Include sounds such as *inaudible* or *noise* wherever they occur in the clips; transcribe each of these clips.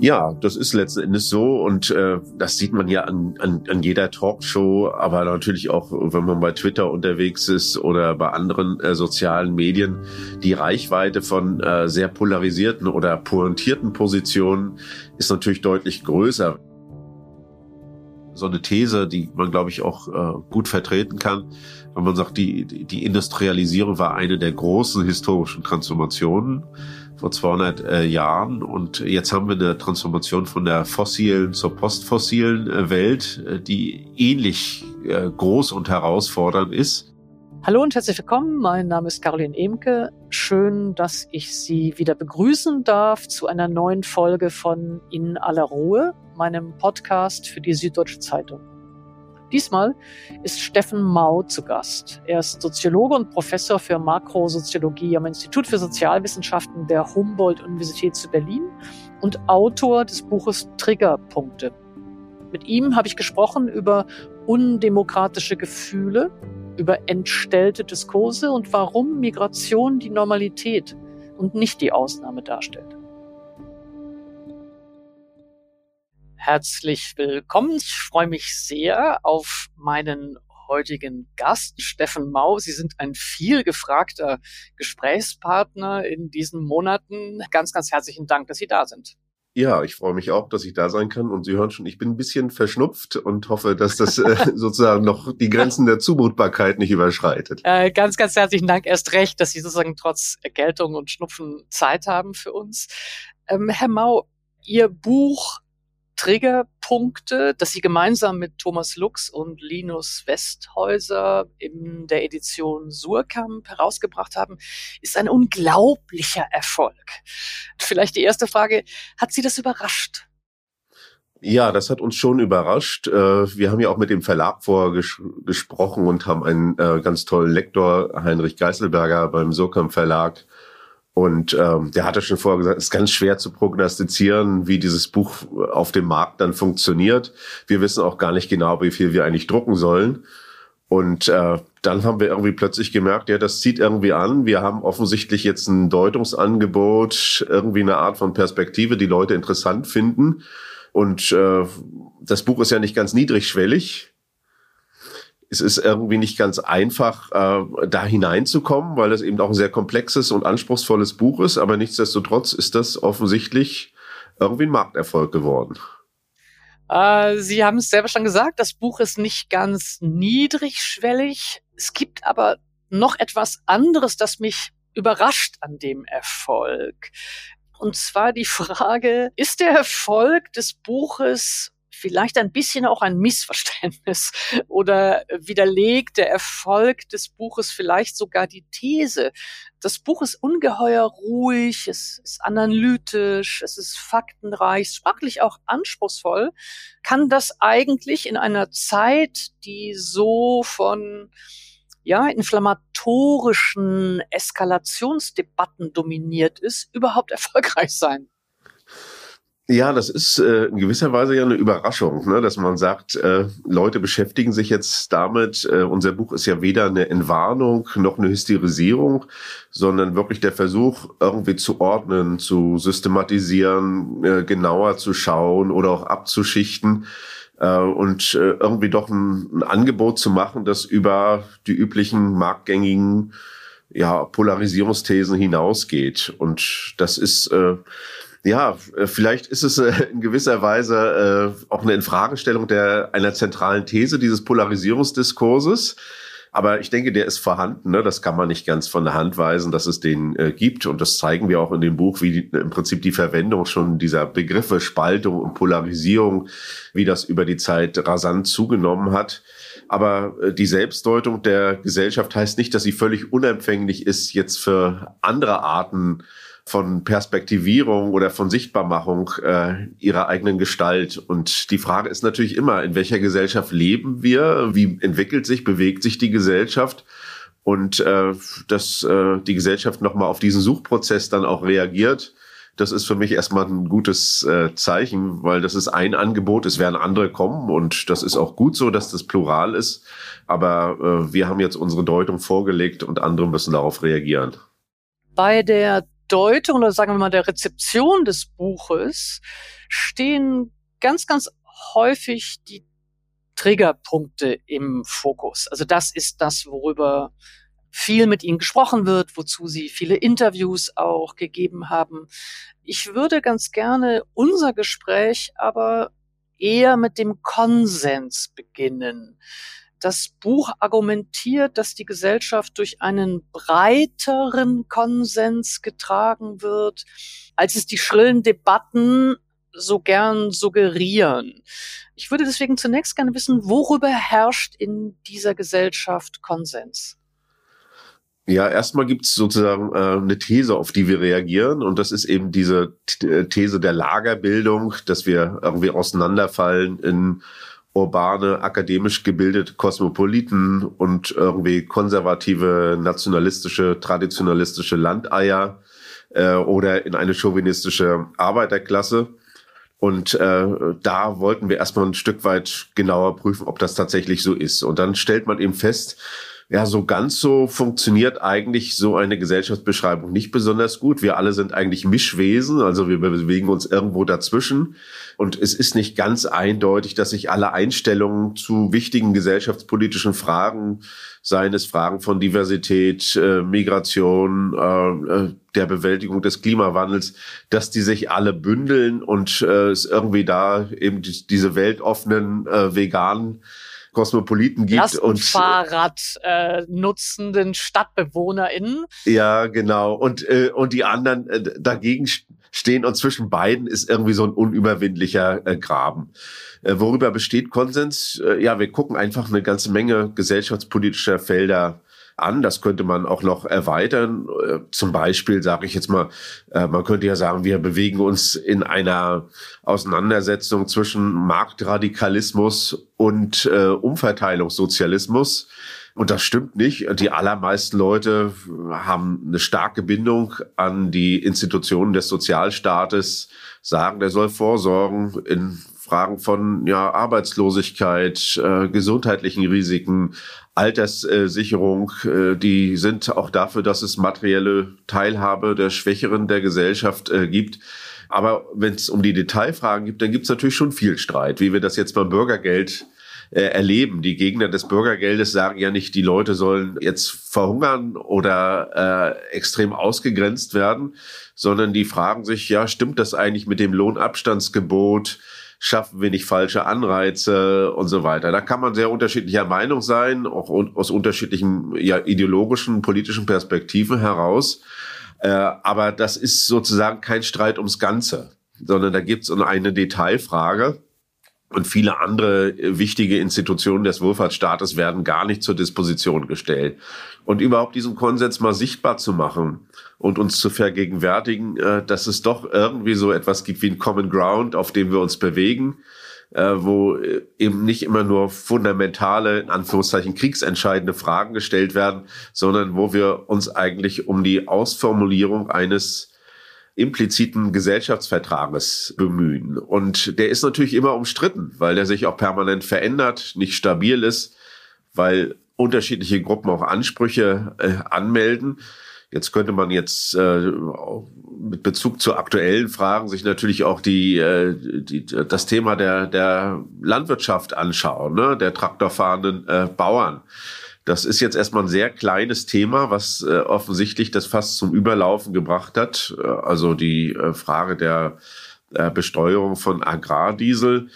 Ja, das ist letzten Endes so und äh, das sieht man ja an, an, an jeder Talkshow, aber natürlich auch, wenn man bei Twitter unterwegs ist oder bei anderen äh, sozialen Medien. Die Reichweite von äh, sehr polarisierten oder pointierten Positionen ist natürlich deutlich größer. So eine These, die man, glaube ich, auch äh, gut vertreten kann, wenn man sagt, die, die Industrialisierung war eine der großen historischen Transformationen vor 200 äh, Jahren und jetzt haben wir eine Transformation von der fossilen zur postfossilen äh, Welt, äh, die ähnlich äh, groß und herausfordernd ist. Hallo und herzlich willkommen. Mein Name ist Caroline Emke. Schön, dass ich Sie wieder begrüßen darf zu einer neuen Folge von In aller Ruhe, meinem Podcast für die Süddeutsche Zeitung. Diesmal ist Steffen Mau zu Gast. Er ist Soziologe und Professor für Makrosoziologie am Institut für Sozialwissenschaften der Humboldt-Universität zu Berlin und Autor des Buches Triggerpunkte. Mit ihm habe ich gesprochen über undemokratische Gefühle, über entstellte Diskurse und warum Migration die Normalität und nicht die Ausnahme darstellt. Herzlich willkommen. Ich freue mich sehr auf meinen heutigen Gast, Steffen Mau. Sie sind ein viel gefragter Gesprächspartner in diesen Monaten. Ganz, ganz herzlichen Dank, dass Sie da sind. Ja, ich freue mich auch, dass ich da sein kann. Und Sie hören schon, ich bin ein bisschen verschnupft und hoffe, dass das äh, *laughs* sozusagen noch die Grenzen der Zumutbarkeit nicht überschreitet. Äh, ganz, ganz herzlichen Dank erst recht, dass Sie sozusagen trotz Erkältung und Schnupfen Zeit haben für uns. Ähm, Herr Mau, Ihr Buch Triggerpunkte, dass sie gemeinsam mit Thomas Lux und Linus Westhäuser in der Edition Surkamp herausgebracht haben, ist ein unglaublicher Erfolg. Vielleicht die erste Frage, hat Sie das überrascht? Ja, das hat uns schon überrascht. Äh, wir haben ja auch mit dem Verlag vorher ges gesprochen und haben einen äh, ganz tollen Lektor, Heinrich Geiselberger beim Surkamp Verlag, und ähm, der hatte schon vorher gesagt, es ist ganz schwer zu prognostizieren, wie dieses Buch auf dem Markt dann funktioniert. Wir wissen auch gar nicht genau, wie viel wir eigentlich drucken sollen. Und äh, dann haben wir irgendwie plötzlich gemerkt, ja, das zieht irgendwie an. Wir haben offensichtlich jetzt ein Deutungsangebot, irgendwie eine Art von Perspektive, die Leute interessant finden. Und äh, das Buch ist ja nicht ganz niedrigschwellig es ist irgendwie nicht ganz einfach, äh, da hineinzukommen, weil es eben auch ein sehr komplexes und anspruchsvolles Buch ist. Aber nichtsdestotrotz ist das offensichtlich irgendwie ein Markterfolg geworden. Äh, Sie haben es selber schon gesagt, das Buch ist nicht ganz niedrigschwellig. Es gibt aber noch etwas anderes, das mich überrascht an dem Erfolg. Und zwar die Frage, ist der Erfolg des Buches vielleicht ein bisschen auch ein Missverständnis *laughs* oder widerlegt der Erfolg des Buches vielleicht sogar die These. Das Buch ist ungeheuer ruhig, es ist analytisch, es ist faktenreich, sprachlich auch anspruchsvoll. Kann das eigentlich in einer Zeit, die so von ja, inflammatorischen Eskalationsdebatten dominiert ist, überhaupt *laughs* erfolgreich sein? Ja, das ist äh, in gewisser Weise ja eine Überraschung, ne? dass man sagt, äh, Leute beschäftigen sich jetzt damit. Äh, unser Buch ist ja weder eine Entwarnung noch eine Hysterisierung, sondern wirklich der Versuch, irgendwie zu ordnen, zu systematisieren, äh, genauer zu schauen oder auch abzuschichten äh, und äh, irgendwie doch ein, ein Angebot zu machen, das über die üblichen marktgängigen ja, Polarisierungsthesen hinausgeht. Und das ist äh, ja, äh, vielleicht ist es äh, in gewisser Weise äh, auch eine Infragestellung der einer zentralen These dieses Polarisierungsdiskurses. Aber ich denke, der ist vorhanden. Ne? Das kann man nicht ganz von der Hand weisen, dass es den äh, gibt. Und das zeigen wir auch in dem Buch, wie die, im Prinzip die Verwendung schon dieser Begriffe Spaltung und Polarisierung, wie das über die Zeit rasant zugenommen hat. Aber äh, die Selbstdeutung der Gesellschaft heißt nicht, dass sie völlig unempfänglich ist jetzt für andere Arten von Perspektivierung oder von Sichtbarmachung äh, ihrer eigenen Gestalt. Und die Frage ist natürlich immer, in welcher Gesellschaft leben wir? Wie entwickelt sich, bewegt sich die Gesellschaft? Und äh, dass äh, die Gesellschaft nochmal auf diesen Suchprozess dann auch reagiert, das ist für mich erstmal ein gutes äh, Zeichen, weil das ist ein Angebot, es werden andere kommen und das ist auch gut so, dass das plural ist. Aber äh, wir haben jetzt unsere Deutung vorgelegt und andere müssen darauf reagieren. Bei der Bedeutung oder sagen wir mal der Rezeption des Buches stehen ganz, ganz häufig die Triggerpunkte im Fokus. Also das ist das, worüber viel mit ihnen gesprochen wird, wozu sie viele Interviews auch gegeben haben. Ich würde ganz gerne unser Gespräch aber eher mit dem Konsens beginnen. Das Buch argumentiert, dass die Gesellschaft durch einen breiteren Konsens getragen wird, als es die schrillen Debatten so gern suggerieren. Ich würde deswegen zunächst gerne wissen, worüber herrscht in dieser Gesellschaft Konsens? Ja, erstmal gibt es sozusagen äh, eine These, auf die wir reagieren. Und das ist eben diese äh, These der Lagerbildung, dass wir irgendwie auseinanderfallen in urbane, akademisch gebildete Kosmopoliten und irgendwie konservative, nationalistische, traditionalistische Landeier äh, oder in eine chauvinistische Arbeiterklasse. Und äh, da wollten wir erstmal ein Stück weit genauer prüfen, ob das tatsächlich so ist. Und dann stellt man eben fest, ja, so ganz so funktioniert eigentlich so eine Gesellschaftsbeschreibung nicht besonders gut. Wir alle sind eigentlich Mischwesen, also wir bewegen uns irgendwo dazwischen. Und es ist nicht ganz eindeutig, dass sich alle Einstellungen zu wichtigen gesellschaftspolitischen Fragen, seien es Fragen von Diversität, äh, Migration, äh, äh der Bewältigung des Klimawandels, dass die sich alle bündeln und äh, es irgendwie da eben die, diese weltoffenen äh, veganen Kosmopoliten gibt und Fahrrad äh, nutzenden StadtbewohnerInnen. Ja, genau. Und äh, und die anderen äh, dagegen stehen und zwischen beiden ist irgendwie so ein unüberwindlicher äh, Graben. Äh, worüber besteht Konsens? Äh, ja, wir gucken einfach eine ganze Menge gesellschaftspolitischer Felder an. Das könnte man auch noch erweitern. Äh, zum Beispiel sage ich jetzt mal, äh, man könnte ja sagen, wir bewegen uns in einer Auseinandersetzung zwischen Marktradikalismus und äh, Umverteilungssozialismus. Und das stimmt nicht. Die allermeisten Leute haben eine starke Bindung an die Institutionen des Sozialstaates, sagen, der soll vorsorgen in Fragen von ja, Arbeitslosigkeit, äh, gesundheitlichen Risiken, Alterssicherung, äh, die sind auch dafür, dass es materielle Teilhabe der Schwächeren der Gesellschaft äh, gibt. Aber wenn es um die Detailfragen gibt, dann gibt es natürlich schon viel Streit, wie wir das jetzt beim Bürgergeld äh, erleben. Die Gegner des Bürgergeldes sagen ja nicht, die Leute sollen jetzt verhungern oder äh, extrem ausgegrenzt werden, sondern die fragen sich, ja, stimmt das eigentlich mit dem Lohnabstandsgebot? Schaffen wir nicht falsche Anreize und so weiter. Da kann man sehr unterschiedlicher Meinung sein, auch aus unterschiedlichen ja, ideologischen, politischen Perspektiven heraus. Äh, aber das ist sozusagen kein Streit ums Ganze, sondern da gibt es eine Detailfrage. Und viele andere wichtige Institutionen des Wohlfahrtsstaates werden gar nicht zur Disposition gestellt. Und überhaupt diesen Konsens mal sichtbar zu machen und uns zu vergegenwärtigen, äh, dass es doch irgendwie so etwas gibt wie ein Common Ground, auf dem wir uns bewegen, äh, wo äh, eben nicht immer nur fundamentale, in Anführungszeichen kriegsentscheidende Fragen gestellt werden, sondern wo wir uns eigentlich um die Ausformulierung eines impliziten Gesellschaftsvertrages bemühen. Und der ist natürlich immer umstritten, weil der sich auch permanent verändert, nicht stabil ist, weil unterschiedliche Gruppen auch Ansprüche äh, anmelden. Jetzt könnte man jetzt äh, mit Bezug zu aktuellen Fragen sich natürlich auch die, äh, die das Thema der der Landwirtschaft anschauen, ne? der traktorfahrenden äh, Bauern. Das ist jetzt erstmal ein sehr kleines Thema, was äh, offensichtlich das fast zum Überlaufen gebracht hat. Äh, also die äh, Frage der äh, Besteuerung von Agrardiesel.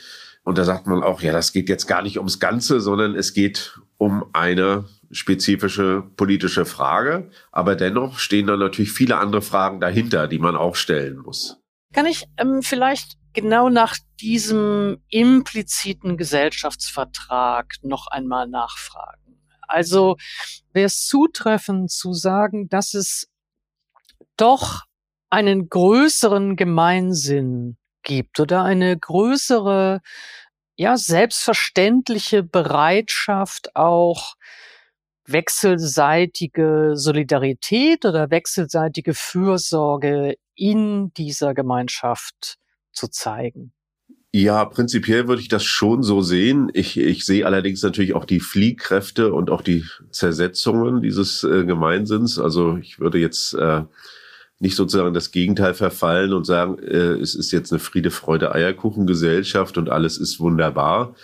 Und da sagt man auch, ja, das geht jetzt gar nicht ums Ganze, sondern es geht um eine spezifische politische Frage. Aber dennoch stehen da natürlich viele andere Fragen dahinter, die man auch stellen muss. Kann ich ähm, vielleicht genau nach diesem impliziten Gesellschaftsvertrag noch einmal nachfragen? Also wäre es zutreffend zu sagen, dass es doch einen größeren Gemeinsinn gibt oder eine größere, ja, selbstverständliche Bereitschaft auch wechselseitige Solidarität oder wechselseitige Fürsorge in dieser Gemeinschaft zu zeigen? Ja, prinzipiell würde ich das schon so sehen. Ich, ich sehe allerdings natürlich auch die Fliehkräfte und auch die Zersetzungen dieses äh, Gemeinsinns. Also ich würde jetzt äh, nicht sozusagen das Gegenteil verfallen und sagen, äh, es ist jetzt eine Friede, Freude, Eierkuchengesellschaft und alles ist wunderbar.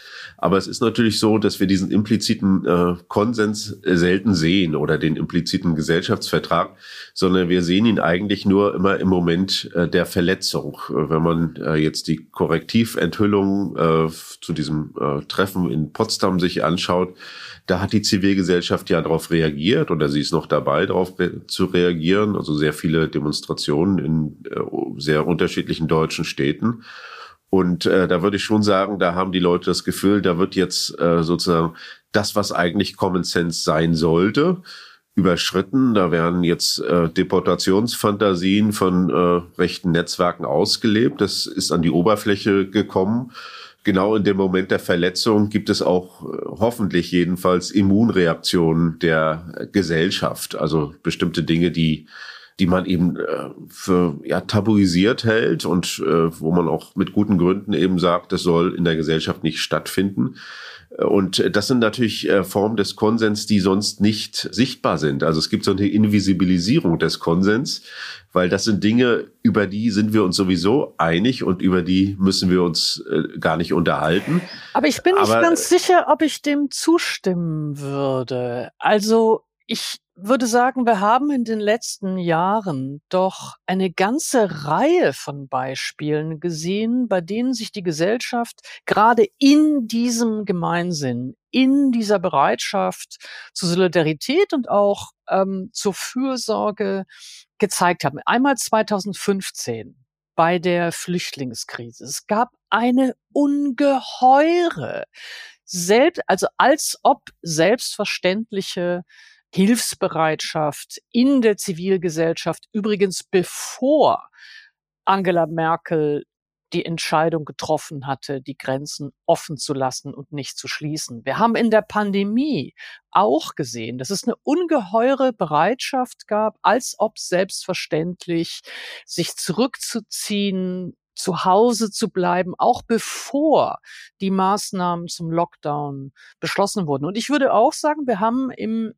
Aber es ist natürlich so, dass wir diesen impliziten äh, Konsens selten sehen oder den impliziten Gesellschaftsvertrag, sondern wir sehen ihn eigentlich nur immer im Moment äh, der Verletzung. Wenn man äh, jetzt die Korrektiventhüllung äh, zu diesem äh, Treffen in Potsdam sich anschaut, da hat die Zivilgesellschaft ja darauf reagiert oder sie ist noch dabei, darauf re zu reagieren. Also sehr viele Demonstrationen in äh, sehr unterschiedlichen deutschen Städten. Und äh, da würde ich schon sagen, da haben die Leute das Gefühl, da wird jetzt äh, sozusagen das, was eigentlich Common Sense sein sollte, überschritten. Da werden jetzt äh, Deportationsfantasien von äh, rechten Netzwerken ausgelebt. Das ist an die Oberfläche gekommen genau in dem Moment der Verletzung gibt es auch äh, hoffentlich jedenfalls Immunreaktionen der Gesellschaft. Also bestimmte Dinge, die die man eben äh, für ja, tabuisiert hält und äh, wo man auch mit guten Gründen eben sagt, das soll in der Gesellschaft nicht stattfinden. Und das sind natürlich äh, Formen des Konsens, die sonst nicht sichtbar sind. Also es gibt so eine Invisibilisierung des Konsens, weil das sind Dinge, über die sind wir uns sowieso einig und über die müssen wir uns äh, gar nicht unterhalten. Aber ich bin nicht Aber, ganz sicher, ob ich dem zustimmen würde. Also ich würde sagen, wir haben in den letzten Jahren doch eine ganze Reihe von Beispielen gesehen, bei denen sich die Gesellschaft gerade in diesem Gemeinsinn, in dieser Bereitschaft zur Solidarität und auch ähm, zur Fürsorge gezeigt haben. Einmal 2015 bei der Flüchtlingskrise. Es gab eine ungeheure, selbst, also als ob selbstverständliche Hilfsbereitschaft in der Zivilgesellschaft, übrigens bevor Angela Merkel die Entscheidung getroffen hatte, die Grenzen offen zu lassen und nicht zu schließen. Wir haben in der Pandemie auch gesehen, dass es eine ungeheure Bereitschaft gab, als ob selbstverständlich sich zurückzuziehen, zu Hause zu bleiben, auch bevor die Maßnahmen zum Lockdown beschlossen wurden. Und ich würde auch sagen, wir haben im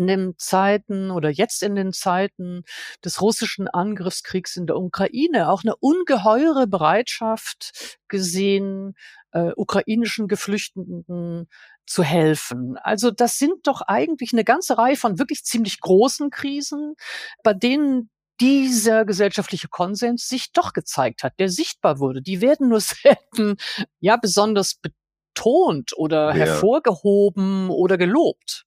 in den Zeiten oder jetzt in den Zeiten des russischen Angriffskriegs in der Ukraine auch eine ungeheure Bereitschaft gesehen, äh, ukrainischen Geflüchteten zu helfen. Also das sind doch eigentlich eine ganze Reihe von wirklich ziemlich großen Krisen, bei denen dieser gesellschaftliche Konsens sich doch gezeigt hat, der sichtbar wurde. Die werden nur *laughs* selten ja besonders betont oder ja. hervorgehoben oder gelobt.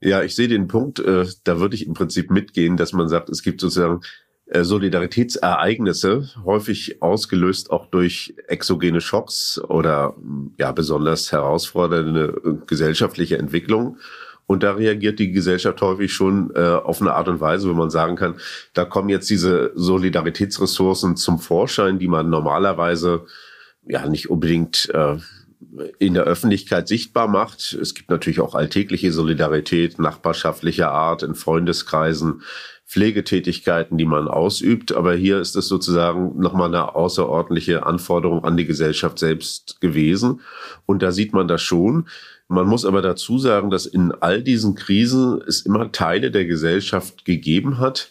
Ja, ich sehe den Punkt, äh, da würde ich im Prinzip mitgehen, dass man sagt, es gibt sozusagen äh, Solidaritätsereignisse, häufig ausgelöst auch durch exogene Schocks oder ja besonders herausfordernde äh, gesellschaftliche Entwicklungen. Und da reagiert die Gesellschaft häufig schon äh, auf eine Art und Weise, wo man sagen kann, da kommen jetzt diese Solidaritätsressourcen zum Vorschein, die man normalerweise ja nicht unbedingt äh, in der Öffentlichkeit sichtbar macht. Es gibt natürlich auch alltägliche Solidarität nachbarschaftlicher Art in Freundeskreisen, Pflegetätigkeiten, die man ausübt. Aber hier ist es sozusagen nochmal eine außerordentliche Anforderung an die Gesellschaft selbst gewesen. Und da sieht man das schon. Man muss aber dazu sagen, dass in all diesen Krisen es immer Teile der Gesellschaft gegeben hat,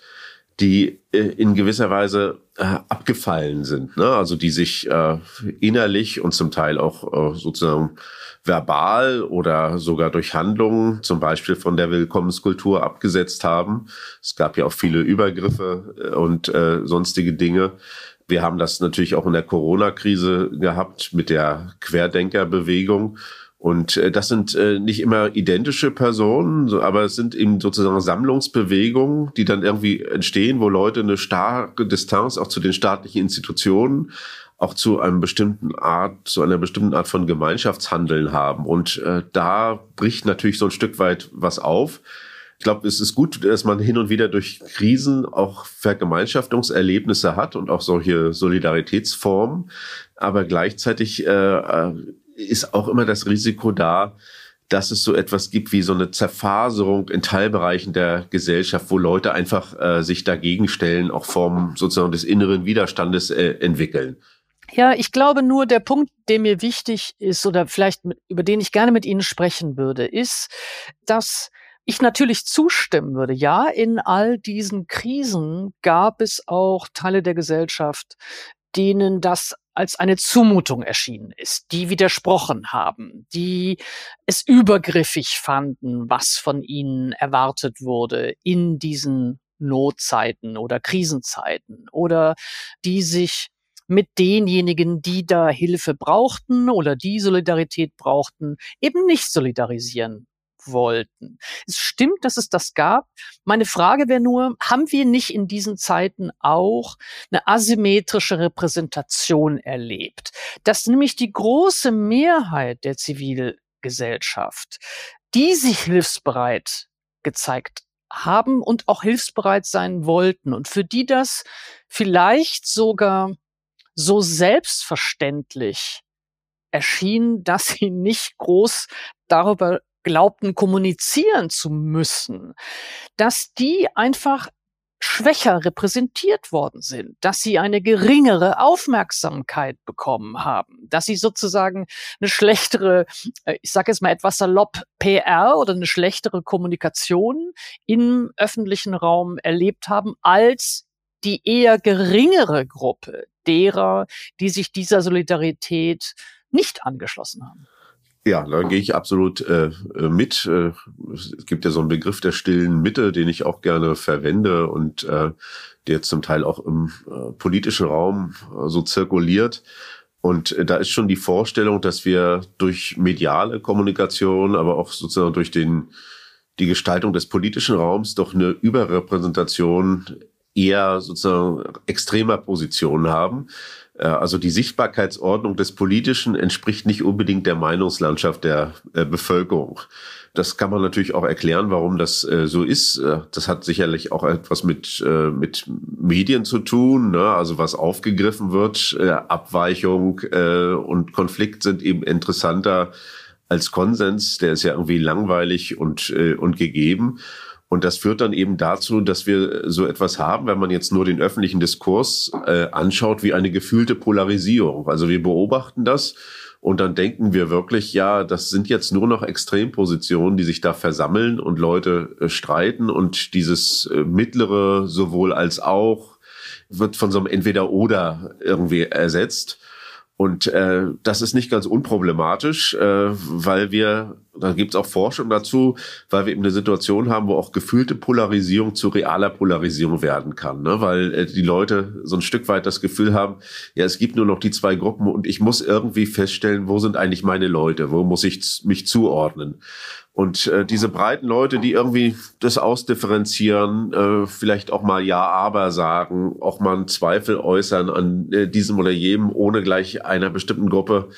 die äh, in gewisser Weise äh, abgefallen sind, ne? also die sich äh, innerlich und zum Teil auch sozusagen verbal oder sogar durch Handlungen, zum Beispiel von der Willkommenskultur abgesetzt haben. Es gab ja auch viele Übergriffe und äh, sonstige Dinge. Wir haben das natürlich auch in der Corona-Krise gehabt mit der Querdenkerbewegung und äh, das sind äh, nicht immer identische Personen, so, aber es sind eben sozusagen Sammlungsbewegungen, die dann irgendwie entstehen, wo Leute eine starke Distanz auch zu den staatlichen Institutionen, auch zu einem bestimmten Art, zu einer bestimmten Art von Gemeinschaftshandeln haben. Und äh, da bricht natürlich so ein Stück weit was auf. Ich glaube, es ist gut, dass man hin und wieder durch Krisen auch Vergemeinschaftungserlebnisse hat und auch solche Solidaritätsformen. Aber gleichzeitig äh, äh ist auch immer das Risiko da, dass es so etwas gibt wie so eine Zerfaserung in Teilbereichen der Gesellschaft, wo Leute einfach äh, sich dagegen stellen, auch Formen sozusagen des inneren Widerstandes äh, entwickeln. Ja, ich glaube nur, der Punkt, der mir wichtig ist oder vielleicht mit, über den ich gerne mit Ihnen sprechen würde, ist, dass ich natürlich zustimmen würde. Ja, in all diesen Krisen gab es auch Teile der Gesellschaft, denen das als eine Zumutung erschienen ist, die widersprochen haben, die es übergriffig fanden, was von ihnen erwartet wurde in diesen Notzeiten oder Krisenzeiten oder die sich mit denjenigen, die da Hilfe brauchten oder die Solidarität brauchten, eben nicht solidarisieren wollten. Es stimmt, dass es das gab. Meine Frage wäre nur, haben wir nicht in diesen Zeiten auch eine asymmetrische Repräsentation erlebt? Dass nämlich die große Mehrheit der Zivilgesellschaft, die sich hilfsbereit gezeigt haben und auch hilfsbereit sein wollten und für die das vielleicht sogar so selbstverständlich erschien, dass sie nicht groß darüber glaubten, kommunizieren zu müssen, dass die einfach schwächer repräsentiert worden sind, dass sie eine geringere Aufmerksamkeit bekommen haben, dass sie sozusagen eine schlechtere, äh, ich sage jetzt mal etwas salopp, PR oder eine schlechtere Kommunikation im öffentlichen Raum erlebt haben als die eher geringere Gruppe derer, die sich dieser Solidarität nicht angeschlossen haben. Ja, da gehe ich absolut äh, äh, mit. Äh, es gibt ja so einen Begriff der stillen Mitte, den ich auch gerne verwende und äh, der zum Teil auch im äh, politischen Raum äh, so zirkuliert. Und da ist schon die Vorstellung, dass wir durch mediale Kommunikation, aber auch sozusagen durch den, die Gestaltung des politischen Raums doch eine Überrepräsentation eher sozusagen extremer Positionen haben. Äh, also die Sichtbarkeitsordnung des Politischen entspricht nicht unbedingt der Meinungslandschaft der äh, Bevölkerung. Das kann man natürlich auch erklären, warum das äh, so ist. Das hat sicherlich auch etwas mit, mit Medien zu tun. Ne? Also was aufgegriffen wird, Abweichung und Konflikt sind eben interessanter als Konsens. Der ist ja irgendwie langweilig und, und gegeben. Und das führt dann eben dazu, dass wir so etwas haben, wenn man jetzt nur den öffentlichen Diskurs äh, anschaut, wie eine gefühlte Polarisierung. Also wir beobachten das und dann denken wir wirklich, ja, das sind jetzt nur noch Extrempositionen, die sich da versammeln und Leute äh, streiten und dieses äh, mittlere sowohl als auch wird von so einem Entweder-Oder irgendwie ersetzt. Und äh, das ist nicht ganz unproblematisch, äh, weil wir, da gibt es auch Forschung dazu, weil wir eben eine Situation haben, wo auch gefühlte Polarisierung zu realer Polarisierung werden kann. Ne? Weil äh, die Leute so ein Stück weit das Gefühl haben, ja, es gibt nur noch die zwei Gruppen und ich muss irgendwie feststellen, wo sind eigentlich meine Leute, wo muss ich mich zuordnen. Und äh, diese breiten Leute, die irgendwie das ausdifferenzieren, äh, vielleicht auch mal Ja, aber sagen, auch mal einen Zweifel äußern an äh, diesem oder jenem, ohne gleich einer bestimmten Gruppe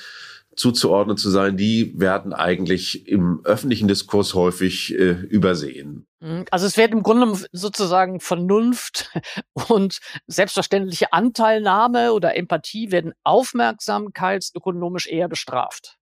zuzuordnen zu sein, die werden eigentlich im öffentlichen Diskurs häufig äh, übersehen. Mhm. Also es wird im Grunde sozusagen Vernunft *laughs* und selbstverständliche Anteilnahme oder Empathie werden aufmerksamkeitsökonomisch eher bestraft.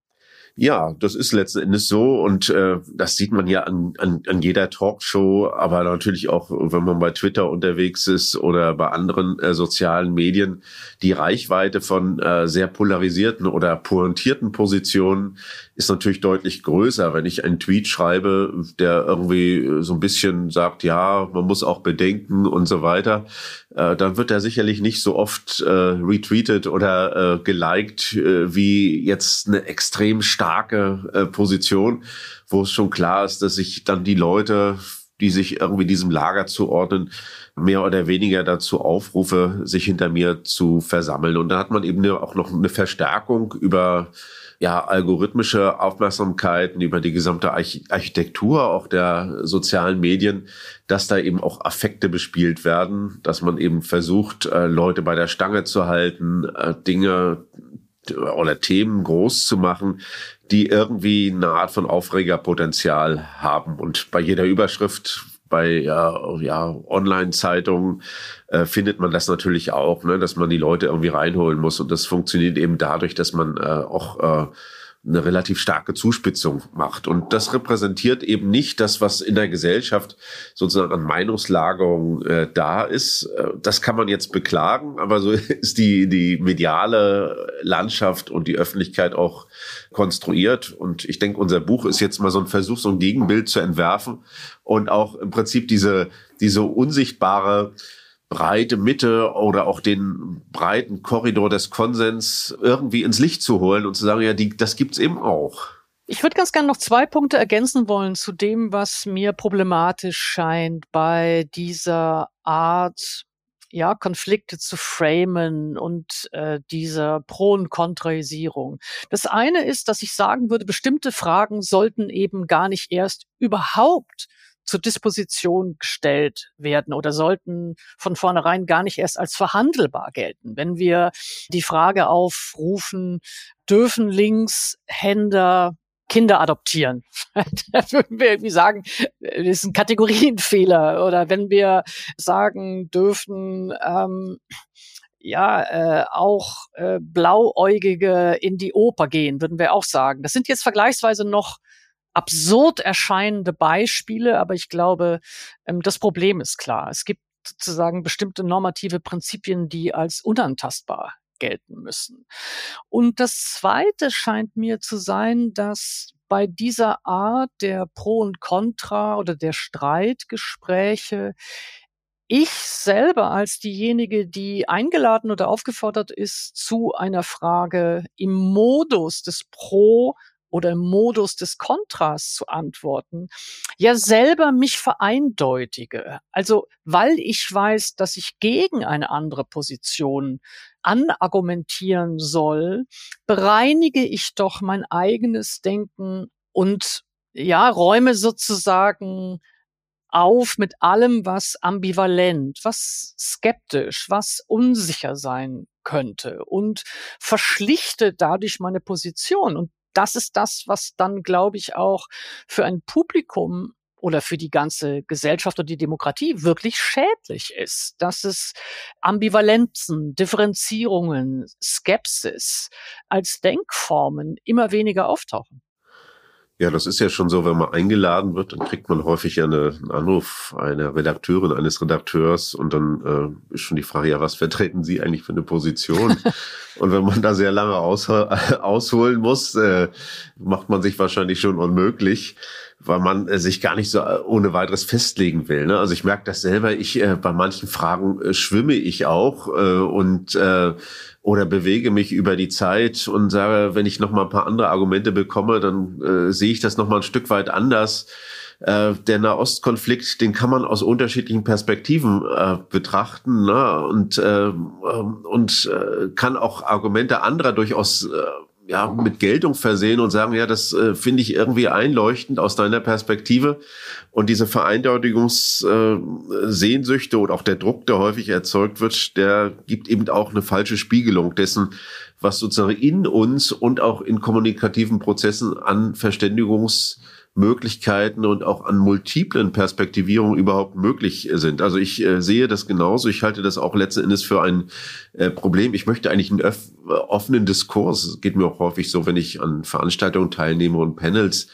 Ja, das ist letzten Endes so und äh, das sieht man ja an, an, an jeder Talkshow, aber natürlich auch, wenn man bei Twitter unterwegs ist oder bei anderen äh, sozialen Medien, die Reichweite von äh, sehr polarisierten oder pointierten Positionen ist natürlich deutlich größer. Wenn ich einen Tweet schreibe, der irgendwie so ein bisschen sagt, ja, man muss auch bedenken und so weiter, äh, dann wird er sicherlich nicht so oft äh, retweetet oder äh, geliked äh, wie jetzt eine extrem starke äh, Position, wo es schon klar ist, dass sich dann die Leute, die sich irgendwie diesem Lager zuordnen, mehr oder weniger dazu aufrufe, sich hinter mir zu versammeln. Und da hat man eben auch noch eine Verstärkung über ja, algorithmische Aufmerksamkeiten über die gesamte Architektur auch der sozialen Medien, dass da eben auch Affekte bespielt werden, dass man eben versucht, äh, Leute bei der Stange zu halten, äh, Dinge oder Themen groß zu machen, die irgendwie eine Art von Aufregerpotenzial haben. Und bei jeder Überschrift bei ja, ja, Online-Zeitungen äh, findet man das natürlich auch, ne, dass man die Leute irgendwie reinholen muss. Und das funktioniert eben dadurch, dass man äh, auch äh, eine relativ starke Zuspitzung macht. Und das repräsentiert eben nicht das, was in der Gesellschaft sozusagen an Meinungslagerung äh, da ist. Äh, das kann man jetzt beklagen, aber so *laughs* ist die, die mediale Landschaft und die Öffentlichkeit auch konstruiert. Und ich denke, unser Buch ist jetzt mal so ein Versuch, so ein Gegenbild zu entwerfen und auch im Prinzip diese, diese unsichtbare breite Mitte oder auch den breiten Korridor des Konsens irgendwie ins Licht zu holen und zu sagen, ja, die, das gibt's eben auch. Ich würde ganz gerne noch zwei Punkte ergänzen wollen zu dem, was mir problematisch scheint bei dieser Art, ja, Konflikte zu framen und äh, dieser Pro- und Kontraisierung. Das eine ist, dass ich sagen würde, bestimmte Fragen sollten eben gar nicht erst überhaupt zur Disposition gestellt werden oder sollten von vornherein gar nicht erst als verhandelbar gelten. Wenn wir die Frage aufrufen, dürfen Linkshänder Kinder adoptieren. *laughs* da würden wir irgendwie sagen, das ist ein Kategorienfehler. Oder wenn wir sagen dürfen, ähm, ja, äh, auch äh, Blauäugige in die Oper gehen, würden wir auch sagen. Das sind jetzt vergleichsweise noch absurd erscheinende Beispiele, aber ich glaube, ähm, das Problem ist klar. Es gibt sozusagen bestimmte normative Prinzipien, die als unantastbar gelten müssen. Und das Zweite scheint mir zu sein, dass bei dieser Art der Pro und Contra oder der Streitgespräche ich selber als diejenige, die eingeladen oder aufgefordert ist zu einer Frage im Modus des Pro oder im Modus des Kontras zu antworten, ja selber mich vereindeutige. Also weil ich weiß, dass ich gegen eine andere Position anargumentieren soll, bereinige ich doch mein eigenes Denken und ja, räume sozusagen auf mit allem, was ambivalent, was skeptisch, was unsicher sein könnte und verschlichte dadurch meine Position. Und das ist das, was dann, glaube ich, auch für ein Publikum oder für die ganze Gesellschaft und die Demokratie wirklich schädlich ist, dass es Ambivalenzen, Differenzierungen, Skepsis als Denkformen immer weniger auftauchen. Ja, das ist ja schon so, wenn man eingeladen wird, dann kriegt man häufig ja eine, einen Anruf einer Redakteurin, eines Redakteurs und dann äh, ist schon die Frage, ja, was vertreten Sie eigentlich für eine Position? *laughs* und wenn man da sehr lange aus, ausholen muss, äh, macht man sich wahrscheinlich schon unmöglich weil man äh, sich gar nicht so äh, ohne weiteres festlegen will. Ne? Also ich merke das selber, ich äh, bei manchen Fragen äh, schwimme ich auch äh, und äh, oder bewege mich über die Zeit und sage, wenn ich noch mal ein paar andere Argumente bekomme, dann äh, sehe ich das noch mal ein Stück weit anders. Äh, der Nahostkonflikt, den kann man aus unterschiedlichen Perspektiven äh, betrachten ne? und äh, und äh, kann auch Argumente anderer durchaus äh, ja, mit Geltung versehen und sagen, ja, das äh, finde ich irgendwie einleuchtend aus deiner Perspektive. Und diese Vereindeutigungssehnsüchte äh, und auch der Druck, der häufig erzeugt wird, der gibt eben auch eine falsche Spiegelung dessen, was sozusagen in uns und auch in kommunikativen Prozessen an Verständigungs Möglichkeiten und auch an multiplen Perspektivierungen überhaupt möglich sind. Also ich äh, sehe das genauso. Ich halte das auch letzten Endes für ein äh, Problem. Ich möchte eigentlich einen offenen Diskurs. Es geht mir auch häufig so, wenn ich an Veranstaltungen teilnehme und Panels